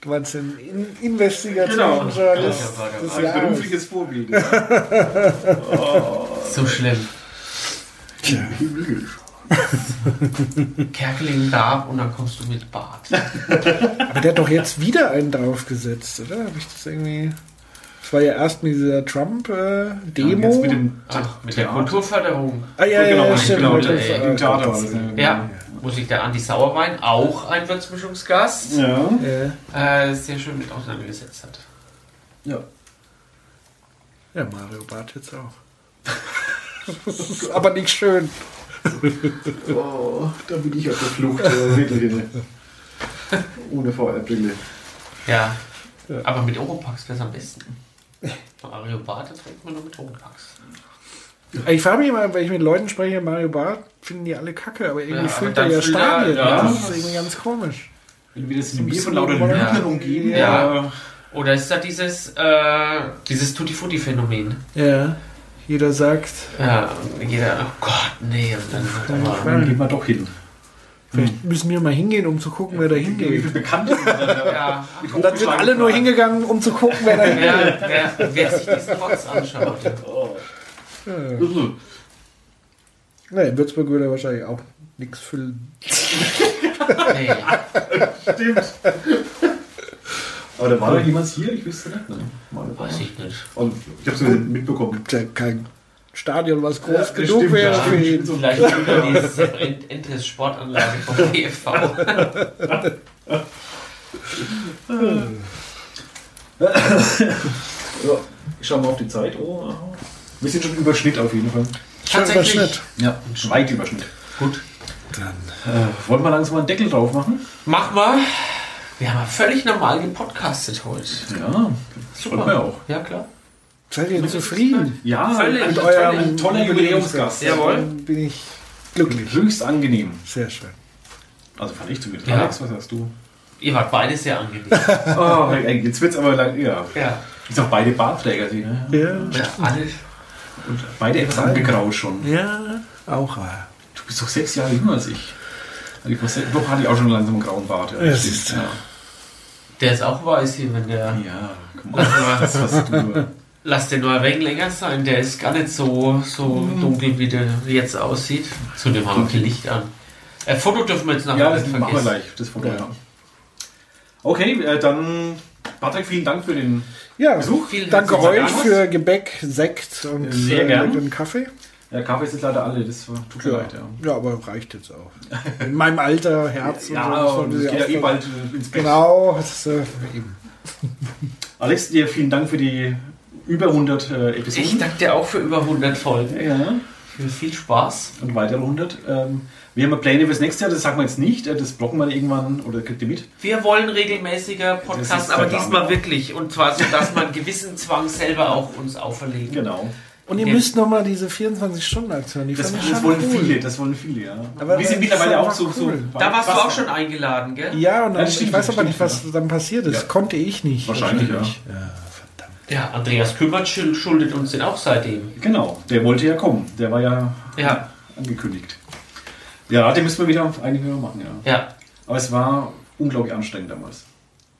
Du meinst den In Genau. Investigationsjournalist Ja, des Ein berufliches Vorbild. Ja. So schlimm. Tja. Kerkeling Raab und dann kommst du mit Bart. Aber der hat doch jetzt wieder einen draufgesetzt, oder? Habe ich das irgendwie. Das war ja erst mit dieser Trump-Demo. jetzt mit dem Ach, mit der. Kulturförderung. ah, ja, ja, genau, ja, stimmt. genau, mit der- im Theater das, ne? Ja, wo sich der Andi Sauerwein, auch ein Würzmischungsgast, Ja. Ja. äh, sehr schön mit auseinandergesetzt hat. ja. ja, Mario Barth jetzt auch. Aber nicht schön. Oh, da bin ich auf der Flucht. äh, wirklich. ne? Ohne VR-Brille. Ja. Ja. Aber mit Oropax wäre es am besten. Mario Barth trägt man nur mit Oropax. Ich frage mich immer, wenn ich mit Leuten spreche, Mario Barth, finden die alle kacke, aber irgendwie Ja, füllt er ja Stadien. ja. Das ist irgendwie ganz komisch. Wenn wir das in Bier von lauter Lügnern umgeben. Ja. Oder ist da dieses, äh, dieses Tutti-Frutti-Phänomen? Ja. Jeder sagt, Ja, jeder, oh Gott, nee, und dann Ja, aber, Dann gehen wir doch hin. vielleicht müssen wir mal hingehen, um zu gucken, wer da Wie viele hingeht. Bekannte sind da? ja, Und dann sind alle nur hingegangen, um zu gucken, wer da hingeht. wer, wer, wer sich diesen Box anschaut. Oh. Ja. Na, in Würzburg würde er wahrscheinlich auch nichts füllen. Nee. Stimmt. Aber da war doch jemand hier, ich wüsste nicht. Ne? Mal Weiß ich nicht. Und ich habe es mitbekommen. Gibt ja kein Stadion, was groß Ja, genug stimmt, wäre ja. für ihn. So- Vielleicht über Ent- Entres Sportanlage vom BFV. Ja, ich schau mal auf die Zeit. Oh, wir sind schon Überschnitt auf jeden Fall. Tatsächlich. Überschnitt. Ja, weit Überschnitt. Gut. Dann. Äh, wollen wir langsam mal einen Deckel drauf machen? Mach mal. Wir haben ja völlig normal gepodcastet heute. Ja, Super. Wir auch. Ja, klar. Seid ihr zufrieden? Ja, Völlig. ein Mit toller, eurem ein toller Jubiläumsgast. Jawohl. Dann bin ich glücklich. Höchst angenehm. Sehr schön. Also fand ich zumindest. Ja. Alex, was hast du? Ihr wart beide sehr angenehm. Oh, jetzt wird's aber lang. Ja. Ja. Ist auch beide Bartträger, sie, ne? Ja, ja alle. Und beide etwas angegraut schon. ja auch. Du bist doch sechs Jahre jünger als ich. Ich war se- Doch hatte ich auch schon langsam einen grauen Bart. Ja, stimmt, ist- ja. Der ist auch weiß hier, wenn der. ja komm on. Das hast du. Lass den nur ein wenig länger sein, der ist gar nicht so, so Mhm. dunkel, wie der jetzt aussieht. Zu dem haben wir kein Licht an. Ein Foto dürfen wir jetzt nachher Ja, das nicht machen wir vergessen. gleich. Das Foto, Ja. ja. Okay, äh, dann Patrick, vielen Dank für den Ja, Besuch. Vielen danke herzlichen euch Dank. für Gebäck, Sekt und Sehr äh, leckeren Kaffee. Ja, Kaffee ist jetzt leider alle, das war, tut mir Ja. leid. Ja, ja, aber reicht jetzt auch. In meinem Alter, Herz ja und so. und das es geht ja eh bald äh, ins Bett. Genau, das, äh, eben. Alex, dir vielen Dank für die über 100 äh, Episoden. Ich danke dir auch für über 100 Folgen. ja, Für viel Spaß. und weitere 100. Ähm, wir haben ja Pläne fürs nächste Jahr, das sagen wir jetzt nicht, äh, das blocken wir irgendwann oder kriegt ihr mit. Wir wollen regelmäßiger Das Podcast, ist aber diesmal wirklich. Und zwar so, dass man gewissen Zwang selber auch uns auferlegen. Genau. Und ihr Ja. müsst nochmal diese 24-Stunden-Aktion, die Das, fand ich das schon wollen cool. viele, das wollen viele, ja. Aber wir sind mittlerweile auch so, so cool. Da warst du auch schon eingeladen, gell? Ja, und Ja, dann, das stimmt, ich weiß aber nicht, was dann passiert ist. Ja. Konnte ich nicht. Wahrscheinlich, ja. Ja, verdammt. Ja, Andreas Kümmert schul- schuldet uns den auch seitdem. Genau, der wollte ja kommen. Der war ja Ja, angekündigt. Ja, den müssen wir wieder wieder machen, ja. ja. Aber es war unglaublich anstrengend damals.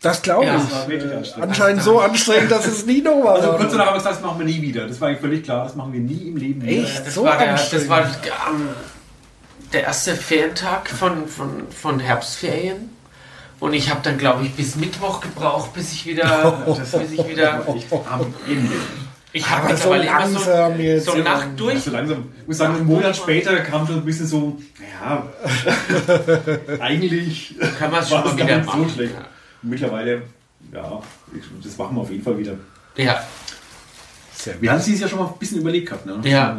Das glaube Ja, ich. das war wirklich Äh, anstrengend. Anscheinend so anstrengend, dass es nie noch war. Also kurz danach haben wir gesagt, das machen wir nie wieder. Das war eigentlich völlig klar, das machen wir nie im Leben wieder. Echt? Das So war, der, das war ähm, der erste Ferientag von, von, von Herbstferien. Und ich habe dann, glaube ich, bis Mittwoch gebraucht, bis ich wieder, bis ich wieder. Am Ende. Ich habe Aber so mittlerweile immer langsam jetzt. so, so Nacht durch. So langsam. Ich muss sagen, einen Monat später kam schon ein bisschen so, ja, eigentlich Kann man es schon mal wieder so machen. schlecht. Mittlerweile, ja, ich- das machen wir auf jeden Fall wieder. Ja, Sehr gut. Wir haben es dieses Jahr schon mal ein bisschen überlegt gehabt, ne? Ja.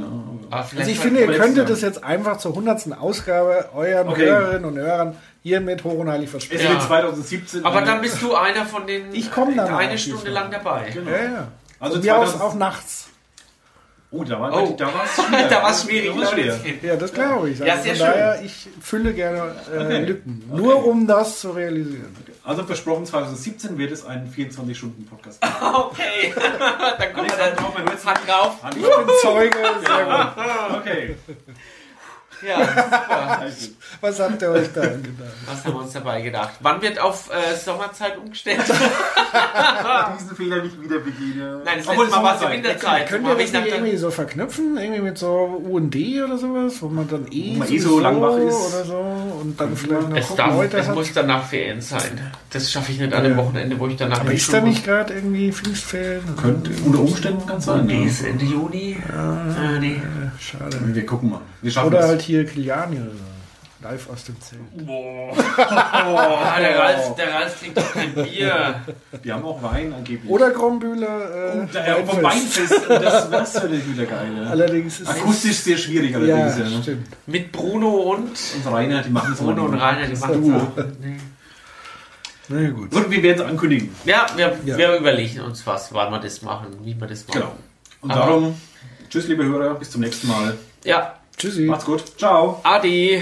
Also ich finde, ihr könntet jetzt, ja. das jetzt einfach zur 100. Ausgabe euren Okay. Hörerinnen und Hörern hiermit hoch und heilig Es versprechen. wird Ja. 2017. aber dann bist du einer von den. Ich komm dann Eine Stunde lang dabei. Genau. Ja, ja. Also aus 2000 auch nachts. Oh, da war Oh. da war's schwer. da war es schwierig, Da war's schwer. Ja, das glaube ich. Also Ja, sehr von daher, ich fülle gerne äh, Okay. Lücken. Nur um das zu realisieren. Also versprochen, 2017 wird es ein 24-Stunden-Podcast. Okay, dann kommen wir dann drauf. Hand drauf. Ich bin Zeuge. Sehr gut. Okay. Ja, super. Was habt ihr euch da gedacht? Was haben wir uns dabei gedacht? Wann wird auf äh, Sommerzeit umgestellt? diesen Fehler nicht wieder begehen. Nein, das Obwohl, letzte Mal war es ja. Winterzeit. Könnt ihr das ich nicht irgendwie so verknüpfen? Irgendwie mit so U&D oder sowas? Wo man dann eh, Wo man eh so lang wach ist. Oder so und dann vielleicht noch es, gucken, darf, heute es hat- muss danach Ferien sein. Das schaffe ich nicht an dem Ja. Wochenende, wo ich danach Aber ist da nicht gerade irgendwie Pfingstferien? Könnte unter Umständen ganz sein. Nee, Ja. ist Ende Juni. Äh, nee. Schade. Wir gucken mal. Wir schaffen Oder es. halt hier Kiliani oder so. Live aus dem Zelt. Ah, der Ralf, der Ralf trinkt doch kein Bier. Wir haben auch Wein angeblich. Oder Grombühler. Äh, Da- ja, vom Weinfest. Und das, das wäre wieder geil. Ja. Allerdings ist Akustisch sehr schwierig Ja, allerdings. Ja, stimmt. Mit Bruno und Und Rainer, die machen es Bruno und Rainer, die machen es auch. Nee. Na gut. Und wir werden es ankündigen. Ja, wir, Ja. wir überlegen uns was, wann wir das machen, wie wir das machen. Genau. Und Aber- darum, tschüss liebe Hörer, bis zum nächsten Mal. Ja, Tschüssi. Macht's gut. Ciao. Adi.